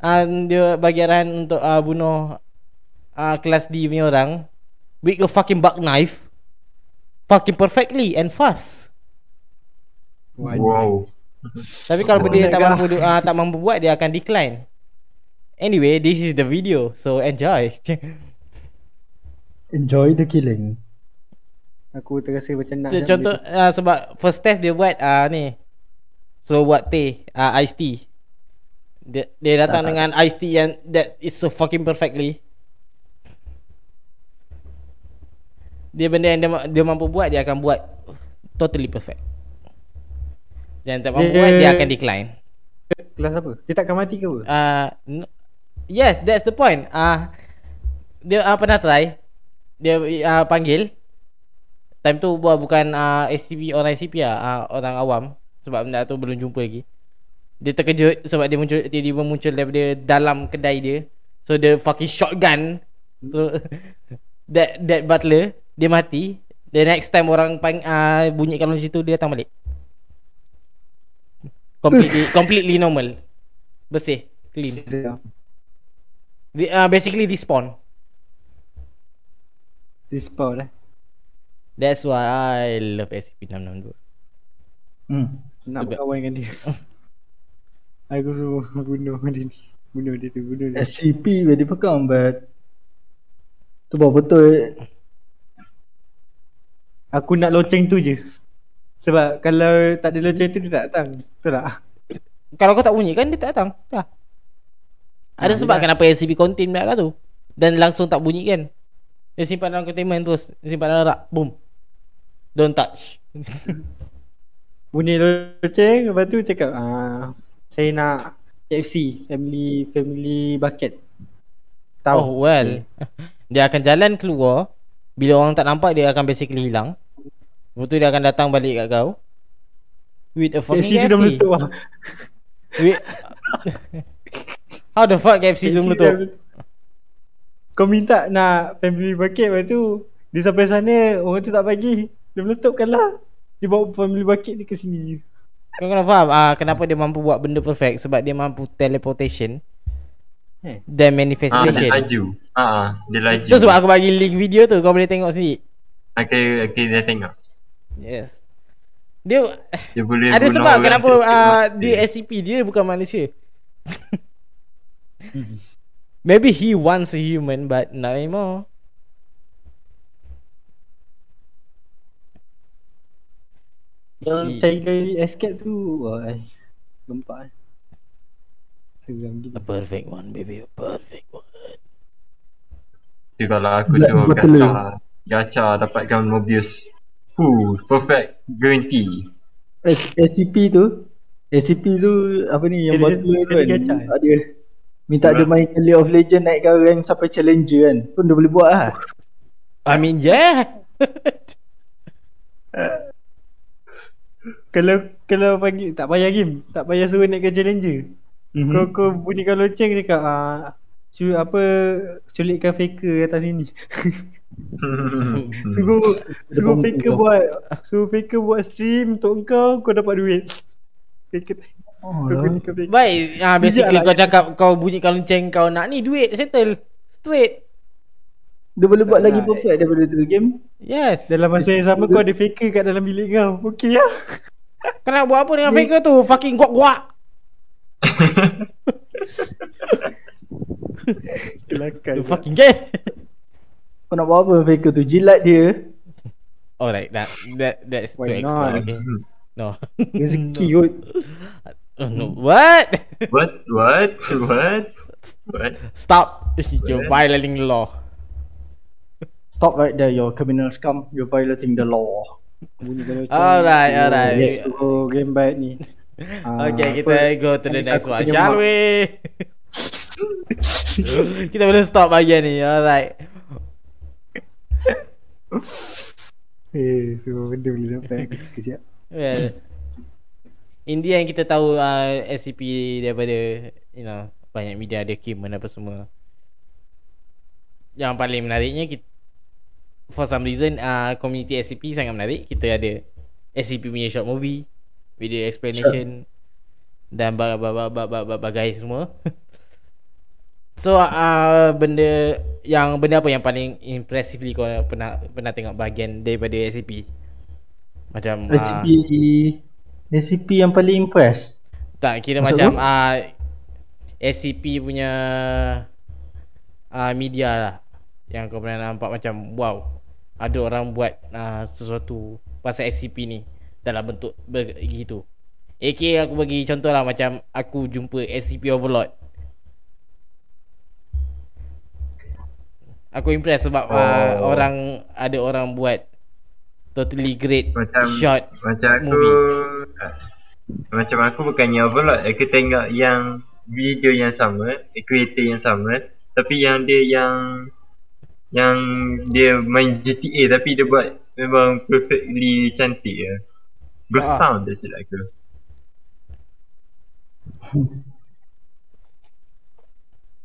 uh, dia bagi arahan untuk uh, bunuh uh, kelas D punya orang with a fucking buck knife fucking perfectly and fast. Wow. Tapi kalau benda yang tak mampu uh, tak mampu buat dia akan decline. Anyway, this is the video. So enjoy. Enjoy the killing. Aku terasa macam nak. Contoh uh, sebab first test dia buat uh, ni. So buat teh, uh, iced tea. Dia, dia datang Tak, tak. dengan iced tea yang that is so fucking perfectly. Dia benda yang dia, dia mampu buat dia akan buat totally perfect. Yang tak mampu Dia- buat dia akan decline. Kelas apa? Dia takkan mati ke apa? Uh, no, yes, that's the point. Ah, uh, dia uh, pernah try. Dia uh, panggil. Time tu buat bukan uh, SCP orang SCP lah, uh, orang awam sebab benda tu belum jumpa lagi. Dia terkejut sebab dia muncul tiba-tiba muncul daripada dalam kedai dia. So the fucking shotgun so, that that butler dia mati. The next time orang pang, uh, bunyikan lonceng situ dia datang balik. Completely completely normal. Bersih, clean. Di, uh, basically despawn. Respawn lah. That's why I love SCP-662. Hmm. Nak berkawan dengan dia. Aku suruh bunuh dia ni. Bunuh dia tu, bunuh dia. SCP where they become but tu baru betul Aku nak loceng tu je. Sebab kalau tak ada loceng tu dia tak datang. Betul tak? Kalau kau tak bunyi kan dia tak datang. Dah. Ada Ah, sebab dia kenapa SCP contain benda lah tu. Dan langsung tak bunyi kan. Dia simpan dalam containment terus. Dia simpan dalam rak. Boom. Don't touch. Bunyi loceng lepas tu cakap ah saya nak KFC family family bucket. Tahu. Oh well. Dia akan jalan keluar. Bila orang tak nampak dia akan basically hilang. Lepas tu dia akan datang balik kat kau. With a fucking KFC tu dah KFC. meletup lah. With... How the fuck KFC tu dah meletup? meletup. Kau minta nak family bucket lepas tu dia sampai sana orang tu tak bagi. Dia meletupkan lah. Dia bawa family bucket ni ke sini. Kau kena faham ah kenapa dia mampu buat benda perfect sebab dia mampu teleportation Eh. dan Ah, dia manifestation. laju. Ah, ah, dia laju. Itu sebab aku bagi link video tu kau boleh tengok sendiri. Okay, okay, dia tengok. Yes. Dia Dia boleh ada sebab kenapa uh, dia SCP dia bukan manusia. Maybe he wants a human but not anymore. Yang He- kali escape tu wah. Gempak eh. Seram gila. A perfect one baby, a perfect one. Tu kalau aku Black suruh gacha, gacha dapatkan Mobius. Huh, perfect guarantee. S- SCP tu SCP tu apa ni yang dia- tu kan ada minta dia main League of Legend naikkan rank sampai challenger kan pun dia boleh buat lah I mean yeah. Kalau kalau panggil tak payah game, tak payah suruh naikkan challenger. Mhm. Kau kau bunyikan loceng cakap ah cu apa culikkan faker atas sini. suruh suruh Depan faker buat suruh faker buat stream untuk kau kau dapat duit. Faker oh, lah. Baik, ah basically Bijak kau lah. cakap kau bunyikan lonceng kau nak ni duit settle. Straight. dia boleh buat lagi Alright. perfect daripada tu game Yes. Dalam masa yang sama kau ada faker kat dalam bilik kau. Okey lah. Kau nak buat apa dengan faker tu? Fucking guak-guak. Kelakar. You fucking gay. Kau nak buat apa faker tu jilat dia Alright, that that that's too Why extra. not? Okay. No. Rezeki kot. oh, no. What? what? What? What? What? Stop. You're violating the law. stop right there you're criminal scum you're violating the law. Alright, alright. Let's go game baik ni. Ah, Okay, apa- kita go to the next one. Shall we? kita boleh stop bagian ni. Alright. Eh, semua benda boleh dapat. Aku suka siap. Well, In the end kita tahu uh, SCP daripada You know Banyak media ada Kim apa semua Yang paling menariknya kita, For some reason uh, Community SCP sangat menarik Kita ada SCP punya short movie Video explanation Dan bagai semua So uh, benda yang benda apa yang paling impressively kau pernah pernah tengok bahagian daripada SCP? Macam SCP uh, SCP yang paling impress. Tak kira Maksud macam uh, SCP punya uh, media lah yang kau pernah nampak macam wow ada orang buat uh, sesuatu pasal SCP ni dalam bentuk begitu. AK aku bagi contoh lah macam aku jumpa SCP Overlord Aku impress sebab oh. uh, orang ada orang buat totally great macam, shot macam aku, movie. Macam aku bukannya overload, aku tengok yang video yang sama, creator yang sama, tapi yang dia yang yang dia main GTA tapi dia buat memang perfectly cantik ya. Ghost ah. Town dia silap aku.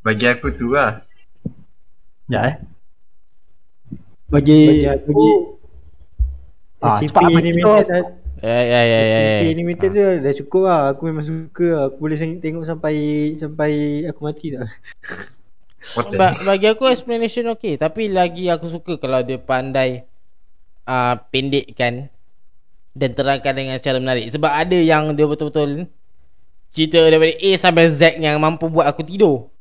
Bagi aku tu lah Ya eh. Bagi bagi, ah, SCP animated dah. Ya ya ya ya. SCP animated tu dah cukup lah. Aku memang suka lah. Aku boleh tengok sampai sampai aku mati dah. ba- bagi aku explanation okey tapi lagi aku suka kalau dia pandai uh, pendekkan dan terangkan dengan cara menarik sebab ada yang dia betul-betul cerita daripada A sampai Z yang mampu buat aku tidur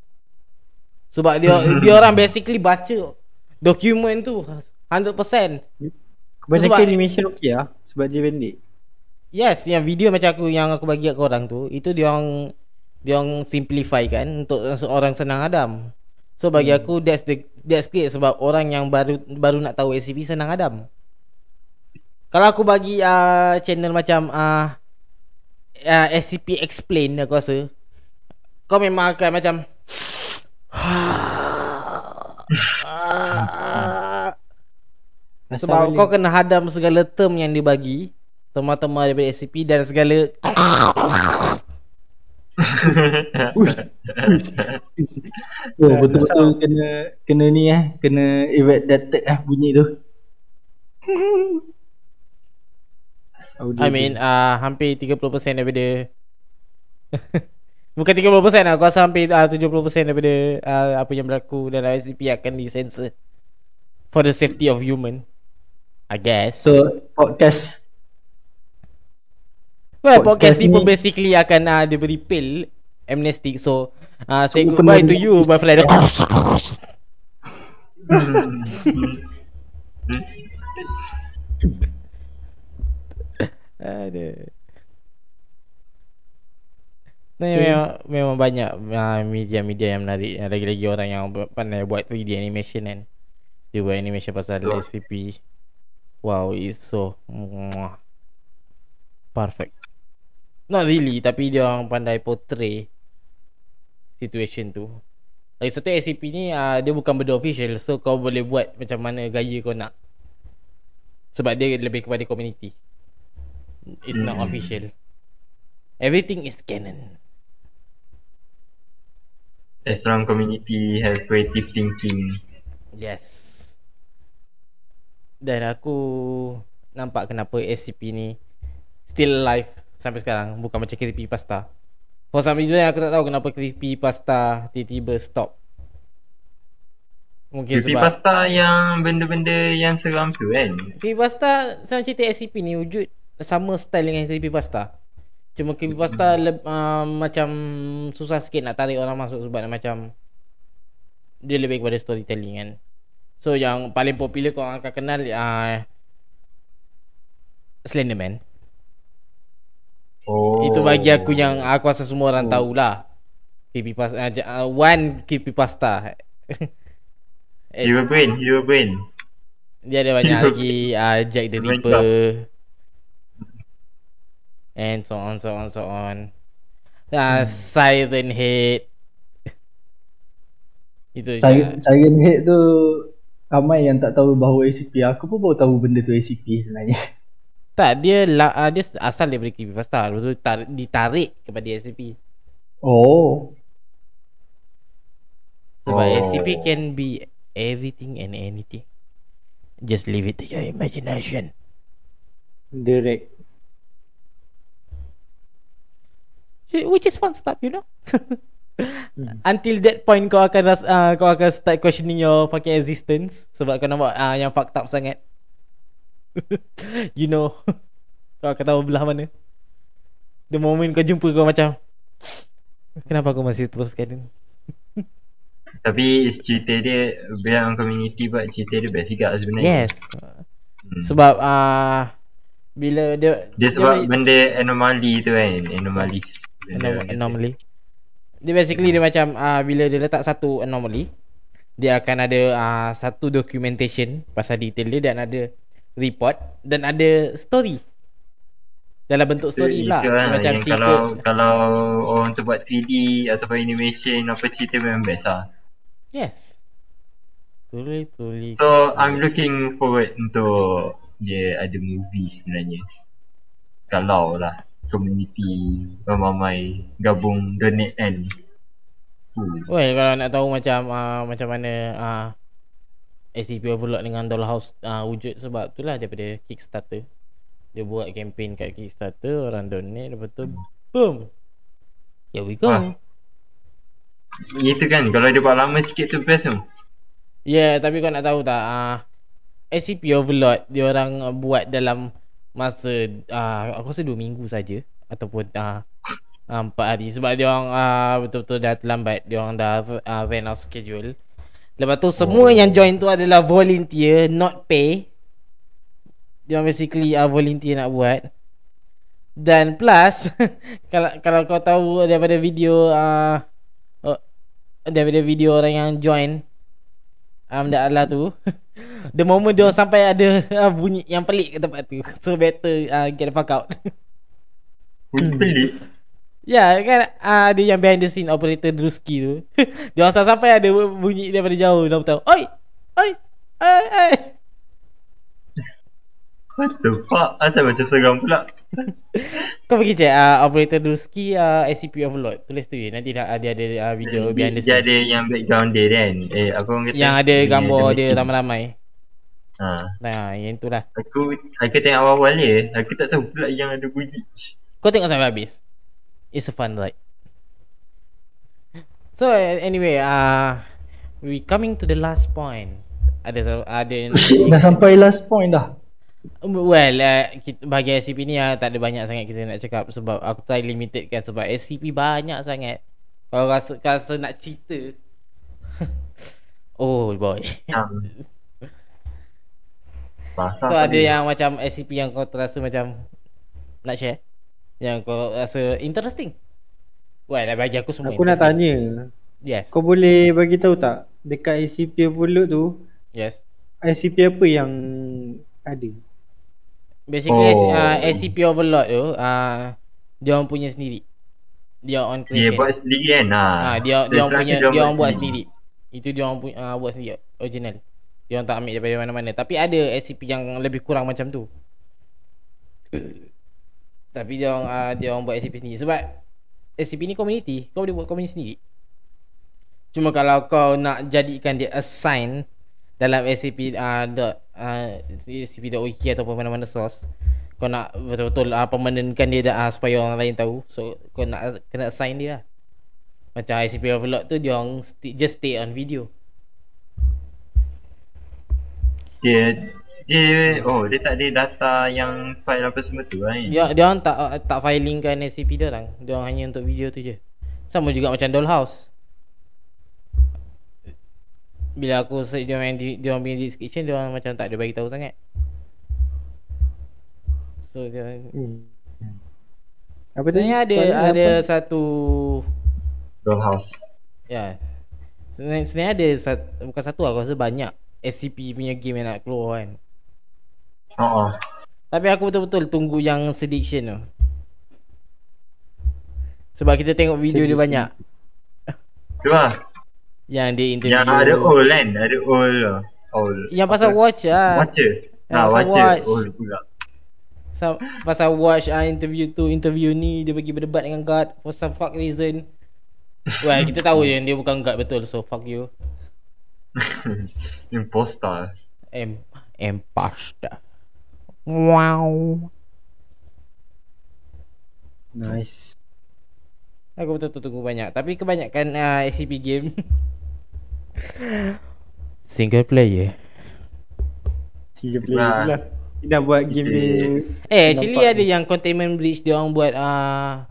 sebab dia dia orang basically baca dokumen tu 100%. Kebanyakan sebab, animation okey lah sebab dia pendek. Yes, yang video macam aku yang aku bagi kat korang tu, itu dia orang dia orang simplify kan untuk orang senang adam. So bagi hmm. aku that's the that's great sebab orang yang baru baru nak tahu SCP senang adam. Kalau aku bagi uh, channel macam uh, uh, SCP explain aku rasa kau memang akan macam Sebab kau kena hadam segala term yang dibagi Tema-tema daripada SCP dan segala oh, betul-betul kena kena ni eh. Kena evaluate ah bunyi tu. I mean uh, hampir 30% daripada Bukan 30% lah Aku rasa hampir uh, 70% daripada uh, Apa yang berlaku dalam SCP akan disensor For the safety of human I guess. So podcast. Well podcast, podcast ni pun basically akan uh, Dia beri pill Amnestic So uh, Say goodbye to you My friend. Aduh Sebenarnya okay. memang, memang banyak uh, media-media yang menarik. Yang Lagi-lagi orang yang pandai buat 3D animation kan. Dia buat animation pasal oh. SCP Wow, it's so muah, Perfect. Not really, tapi dia orang pandai portray Situation tu. Lagi satu SCP ni, uh, dia bukan benda official. So kau boleh buat macam mana gaya kau nak. Sebab dia lebih kepada community. It's not hmm. official. Everything is canon as long community have creative thinking. Yes. Dan aku nampak kenapa SCP ni still alive sampai sekarang bukan macam creepy pasta. For some reason aku tak tahu kenapa creepy pasta tiba-tiba stop. Mungkin creepy sebab pasta yang benda-benda yang seram tu kan. Creepy pasta sama cerita SCP ni wujud sama style dengan creepy pasta. Cuma creepypasta le- uh, macam susah sikit nak tarik orang masuk sebab dia macam dia lebih kepada storytelling kan. So yang paling popular kau akan kenal uh, Slenderman. Oh. Itu bagi aku yang aku rasa semua orang oh. tahulah. Creepypasta uh, uh, one creepypasta. you brain, you brain. Dia ada banyak lagi uh, Jack the Ripper. And so on, so on, so on. Uh, hmm. Siren Head. Itu Siren, Siren Head tu ramai yang tak tahu bahawa ACP. Aku pun baru tahu benda tu ACP sebenarnya. Tak, dia la, uh, dia asal daripada creepypasta. Lepas tu tar, ditarik kepada SCP. Oh. Sebab Oh. SCP can be everything and anything. Just leave it to your imagination. Direct. Which is fun stuff, you know. Until that point kau akan ras, uh, kau akan start questioning your fucking existence sebab kau nampak uh, yang fucked up sangat. you know. kau akan tahu belah mana. The moment kau jumpa kau macam Kenapa aku masih teruskan ni? Tapi cerita dia Biar community buat cerita dia best juga sebenarnya Yes. hmm. Sebab uh, bila dia Dia sebab dia, benda anomaly tu kan Anomalies Benda anom- kata. anomaly. Dia basically dia macam uh, bila dia letak satu anomaly, dia akan ada uh, satu documentation pasal detail dia dan ada report dan ada story. Dalam bentuk story Itu- pula. itu lah, macam yang cerita. kalau kalau orang tu buat 3D ataupun animation apa cerita memang best lah. Yes. Tuli tuli. So I'm looking forward untuk dia ada movie sebenarnya. Kalau lah community ramai gabung donate kan. Hmm. Well, kalau nak tahu macam uh, macam mana uh, SCP Overlord dengan Dollhouse uh, wujud sebab itulah daripada Kickstarter. Dia buat campaign kat Kickstarter, orang donate lepas tu boom. Here we go. Ah. Itu kan kalau dia buat lama sikit tu best tu. Yeah, tapi kau nak tahu tak uh, SCP Overlord dia orang buat dalam masa uh, aku rasa 2 minggu saja ataupun uh, uh, 4 hari sebab dia orang uh, betul-betul dah terlambat dia orang dah uh, ran out schedule. Lepas tu semua yang join tu adalah volunteer not pay. Dia orang basically uh, volunteer nak buat. Dan plus kalau kalau kau tahu daripada video uh, daripada video orang yang join um, dah Allah tu The moment dia sampai ada uh, bunyi yang pelik kat tempat tu. So better uh, get the fuck out. Hmm. Pelik. Ya yeah, kan uh, ada yang behind the scene operator Drusky tu. Dia orang sampai ada bunyi daripada jauh. Dia tahu Oi! Oi! Oi! Oi What the fuck? Asal macam seram pula. Kau pergi check uh, operator Drusky uh, SCP Overlord Tulis tu je Nanti dah ada ada uh, video behind the Dia scene ada yang background dia kan. Eh apa orang kata? Yang ada gambar dia making. ramai-ramai Ha. Nah yang itulah Aku aku tengok awal-awal dia, aku tak tahu pula yang ada bunyi. Kau tengok sampai habis It's a fun ride So anyway uh, We coming to the last point Ada ada Dah sampai last point dah. Well uh, kita, Bagi SCP ni uh, Tak ada banyak sangat kita nak cakap Sebab aku try limited kan Sebab SCP banyak sangat. Kalau rasa, rasa nak cerita. Oh boy. Basah So ada yang macam SCP yang kau terasa macam Nak share? Yang kau rasa interesting? Well bagi aku semua Aku nak tanya. Yes. Kau boleh bagi tahu tak dekat ICP Overload tu Yes. ICP apa yang ada? Basically Oh. oh. uh, SCP Overlord tu uh, Dia orang punya sendiri Dia on Dia creation buat sendiri kan. Ha. Ah, dia dia orang punya dia orang buat sendiri. Itu dia orang pu- ah, buat sendiri original. Dia orang tak ambil daripada mana-mana. Tapi ada SCP yang lebih kurang macam tu. Tapi dia orang ah, dia orang buat SCP sendiri sebab SCP ni community, kau boleh buat community sendiri. Cuma kalau kau nak jadikan dia assign dalam SCP uh, dot uh, SCP.wiki ataupun mana-mana source kau nak betul-betul uh, permanentkan dia dah, uh, supaya orang lain tahu so kau nak kena assign dia lah. Macam ICP Overlord tu dia orang sti- just stay on video. Dia dia oh dia tak ada data yang file apa semua tu kan. Dia dia orang tak uh, tak filingkan SCP dia orang. Dia orang hanya untuk video tu je. Sama juga macam Dollhouse. Bila aku search dia orang di- dia orang punya description dia orang macam tak ada bagi tahu sangat. So dia Hmm. Apa tadi? sebenarnya ada Soalan ada apa? satu Dollhouse. ya. Sebenarnya, sebenarnya ada sat, bukan satu aku rasa banyak SCP punya game yang nak keluar kan. Oh. Tapi aku betul-betul tunggu yang sediction tu. Sebab kita tengok video dia Sedition. banyak. Tu lah. Yang dia interview. Yang ada old kan. Ada old lah. Old. Yang pasal Apa? watch lah. Watcher. Yang Ha, pasal watcher. watch. Old pula. so, pasal watch uh, interview tu interview ni dia pergi berdebat dengan God for some fuck reason. Well, kita tahu je dia bukan God betul so fuck you. Imposter. Em imposter. Wow. Nice. Aku betul-betul tunggu banyak Tapi kebanyakan uh, SCP game Single player Single player lah. Dia dah buat game ni. Eh actually ada ni. yang Containment Breach Dia orang buat uh,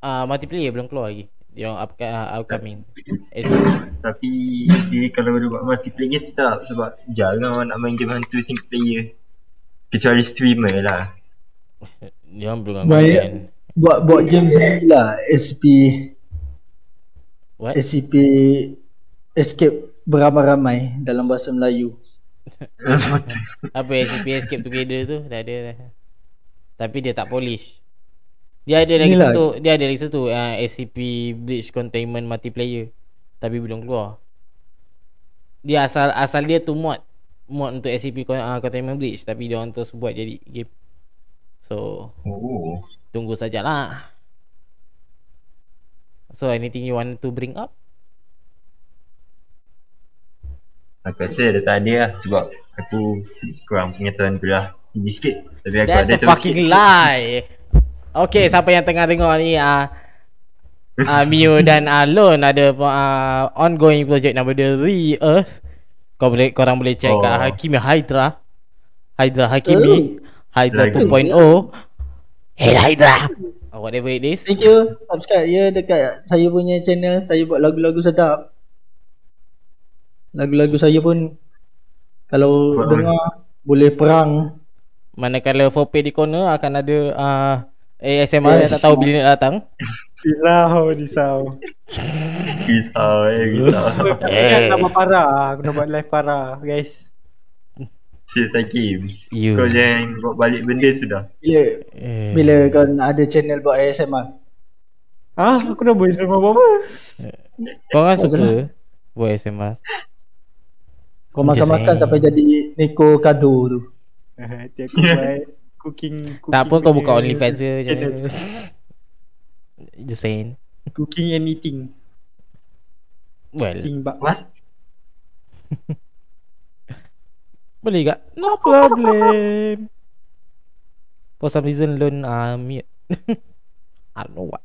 uh, Multiplayer belum keluar lagi Dia orang up, uh, upcoming Tapi dia kalau dia buat multiplayer sedap sebab jarang orang nak main game hantu single player. Kecuali streamer lah. Dia orang belum kan Buat buat game sendiri lah SCP What? SCP Escape beramai-ramai dalam bahasa Melayu Apa SCP Escape Together tu Dah ada dah. Tapi dia tak polish Dia ada lagi Inilah. satu Dia ada lagi satu uh, SCP Breach Containment Multiplayer Tapi belum keluar Dia asal asal dia tu mod Mod untuk SCP uh, Containment Breach Tapi dia orang terus buat jadi game So Oh. Tunggu sajalah So anything you want to bring up? Aku rasa dia tak ada lah sebab aku kurang pengetahuan aku dah tinggi sikit. Tapi aku That's ada a terus fucking sikit-sikit. lie. Okay, siapa yang tengah tengok ni ah uh, Mio dan Alon ada uh, ongoing project nama dia Re-Earth. Kau boleh korang boleh check Oh. kat Hakimi Hydra. Hydra Hakimi. Hydra Lagi. 2.0. Hey Hydra. Or whatever it is. Thank you Subscribe ya dekat saya punya channel Saya buat lagu-lagu sedap Lagu-lagu saya pun Kalau Buat dengar Boleh perang Manakala 4P di corner akan ada uh, ASMR yang tak tahu bila nak datang. Risau, risau. Risau eh, risau. Eh. Nak buat parah. Aku nak buat live parah, guys. Sis Hakim. You. Kau jangan buat balik benda sudah. Bila Eh. Bila kau nak ada channel buat ASMR Ah, aku dah boleh sama apa-apa. Kau kan suka buat ASMR. Kau makan-makan sampai jadi Neko Kado tu Nanti aku buat cooking, cooking Tak pun kau buka OnlyFans je macam channel. Just saying. Cooking and eating. Well, Eating bak. What? boleh tak? No problem. For some reason Lon uh, mute. I don't know why.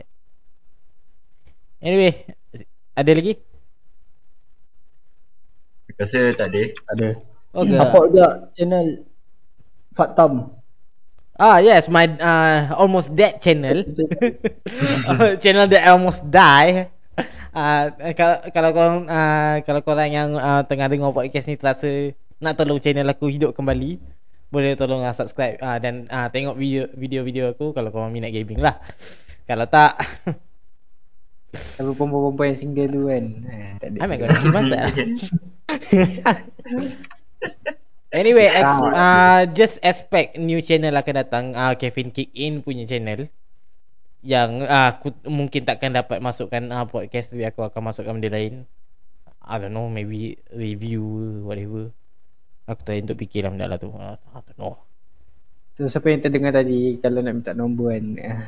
Anyway, ada lagi? Rasa tak ada. Ada Okay. Apa juga channel Fatam Ah yes, my uh, almost dead channel. channel that almost die. Uh, kalau kalau korang uh, kalau korang yang uh, tengah dengar podcast ni terasa nak tolong channel aku hidup kembali, boleh tolong uh, subscribe uh, dan uh, tengok video video-video aku kalau korang minat gaming lah. Kalau tak, Apa perempuan-perempuan yang single tu kan. Eh, tak ada. I'm not gonna kill myself. Anyway, ex, uh, just expect new channel akan datang uh, Kevin Kick In punya channel yang uh, aku mungkin takkan dapat masukkan uh, podcast tapi aku akan masukkan benda lain. I don't know, maybe review whatever. Aku try untuk fikir lah benda lah tu. Uh, I don't know. So siapa yang terdengar tadi kalau nak minta nombor kan. eh,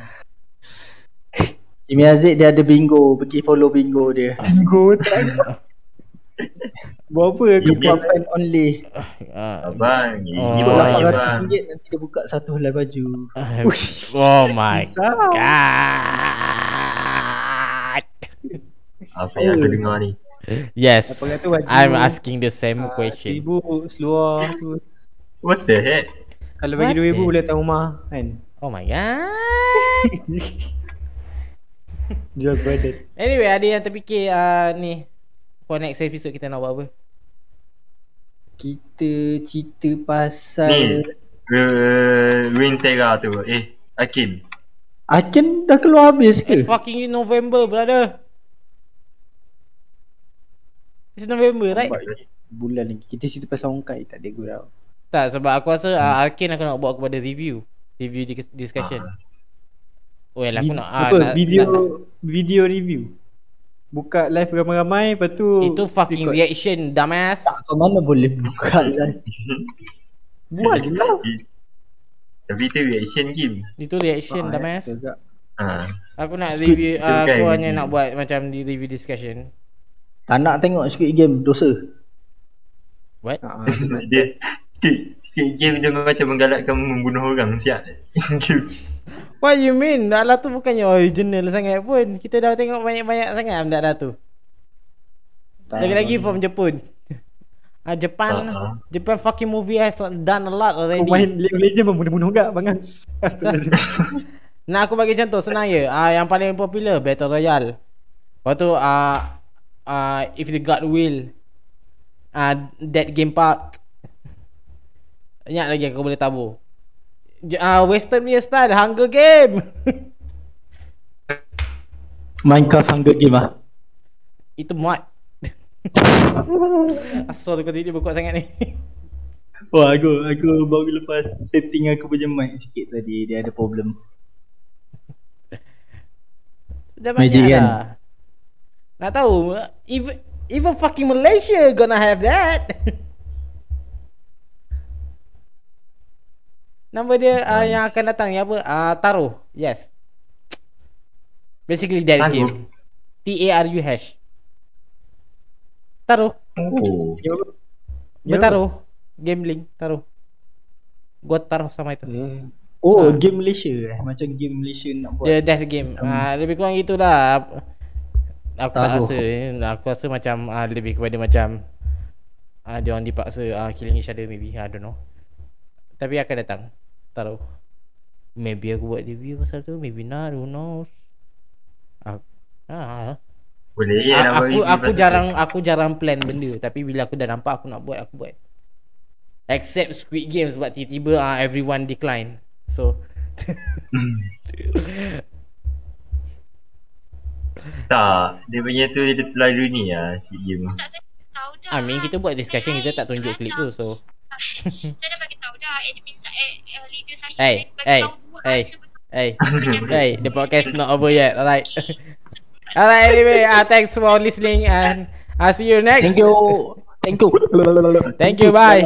Imi Aziz dia ada bingo Pergi follow bingo dia Go tak. Buat apa aku buat fan only Uh, Abang, Oh, ini bang. RM800 nanti dia buka satu helai baju oh my god. Apa yang aku dengar ni? Yes. Apa kata baju I'm asking the same ah, question. Seribu seluar tu. What the heck? Kalau bagi What dua ribu the- boleh datang rumah kan. Oh my god. Jual badan. Anyway, ada yang terfikir uh, ni for next episode kita nak buat apa? Kita cerita Ni, pasal uh, Ruintera tu. Eh, Akin. Akin dah keluar habis It's ke? fucking November, brother. It's November, right? bulan lagi. Kita cerita pasal Honkai tak ada gurau. Tak, sebab aku rasa uh, Arkin aku nak buat kepada review. Review dis- Well, aku nak, ah, apa nak video nak, video review. Buka live ramai-ramai lepas tu itu fucking record. reaction, dumbass. Kau mana boleh buka lah Buat je lah. Tapi itu reaction game. Itu reaction mas. Juga. Ha. Aku nak Squid review uh, aku kan. hanya nak buat macam di review discussion. Tak nak tengok Squid Game dosa. What? Ha, dia sikit, sikit game dia macam menggalakkan membunuh orang siap. What you mean? Dah lah tu bukannya original sangat pun. Kita dah tengok banyak-banyak sangat dah tu. Lagi-lagi from Jepun. Ah Japan, Ah, ah. Japan fucking movie has done a lot Kau already. main League of Legends pun bunuh-bunuh gak bangang. Nah aku bagi contoh senang je. Ah yang paling popular Battle Royale. Lepas tu ah ah if the god will ah that game park. Banyak lagi aku boleh tabur. Ah western punya style Hunger Game. Minecraft Hunger Game ah. Itu mod. Asal kau tidur berkuat sangat ni. Wah aku aku baru lepas setting aku punya mic sikit tadi dia ada problem. Dah Magic banyak kan? dah. Nak tahu even even fucking Malaysia gonna have that. Nama dia uh, yang akan datang ni apa? Uh, Taruh. Yes. Basically that Taruh? game. T A R U H. Taruh. Oh. Bertaruh. Gambling, taruh. Gua taruh sama itu. Oh, game Malaysia eh. Macam game Malaysia nak buat. Dia death game. Ah lebih kurang gitulah. Aku tak Taruh. rasa. eh. Aku rasa macam ah, lebih kepada macam ah dia orang dipaksa ah killing each other maybe. I don't know. Tapi akan datang. Taruh. Maybe aku buat review pasal tu, maybe not, who knows. Ah, ah. Boleh je nak A- buat aku aku jarang aku jarang plan benda tapi bila aku dah nampak aku nak buat aku buat. Except Squid Games sebab tiba-tiba ah everyone decline. So tu. Tak, dia punya tu dia terlalu ni lah si game. tahu. I mean kita buat discussion kita tak tunjuk klip tu so Saya dah bagi tahu dah admin saya eh, leader saya Hey, saya hey, tahu dua hey. Hey, hey, the podcast not over yet. Alright. Alright. Anyway, uh, thanks for listening, and I'll see you next. Thank you. Thank you. Thank you. Bye.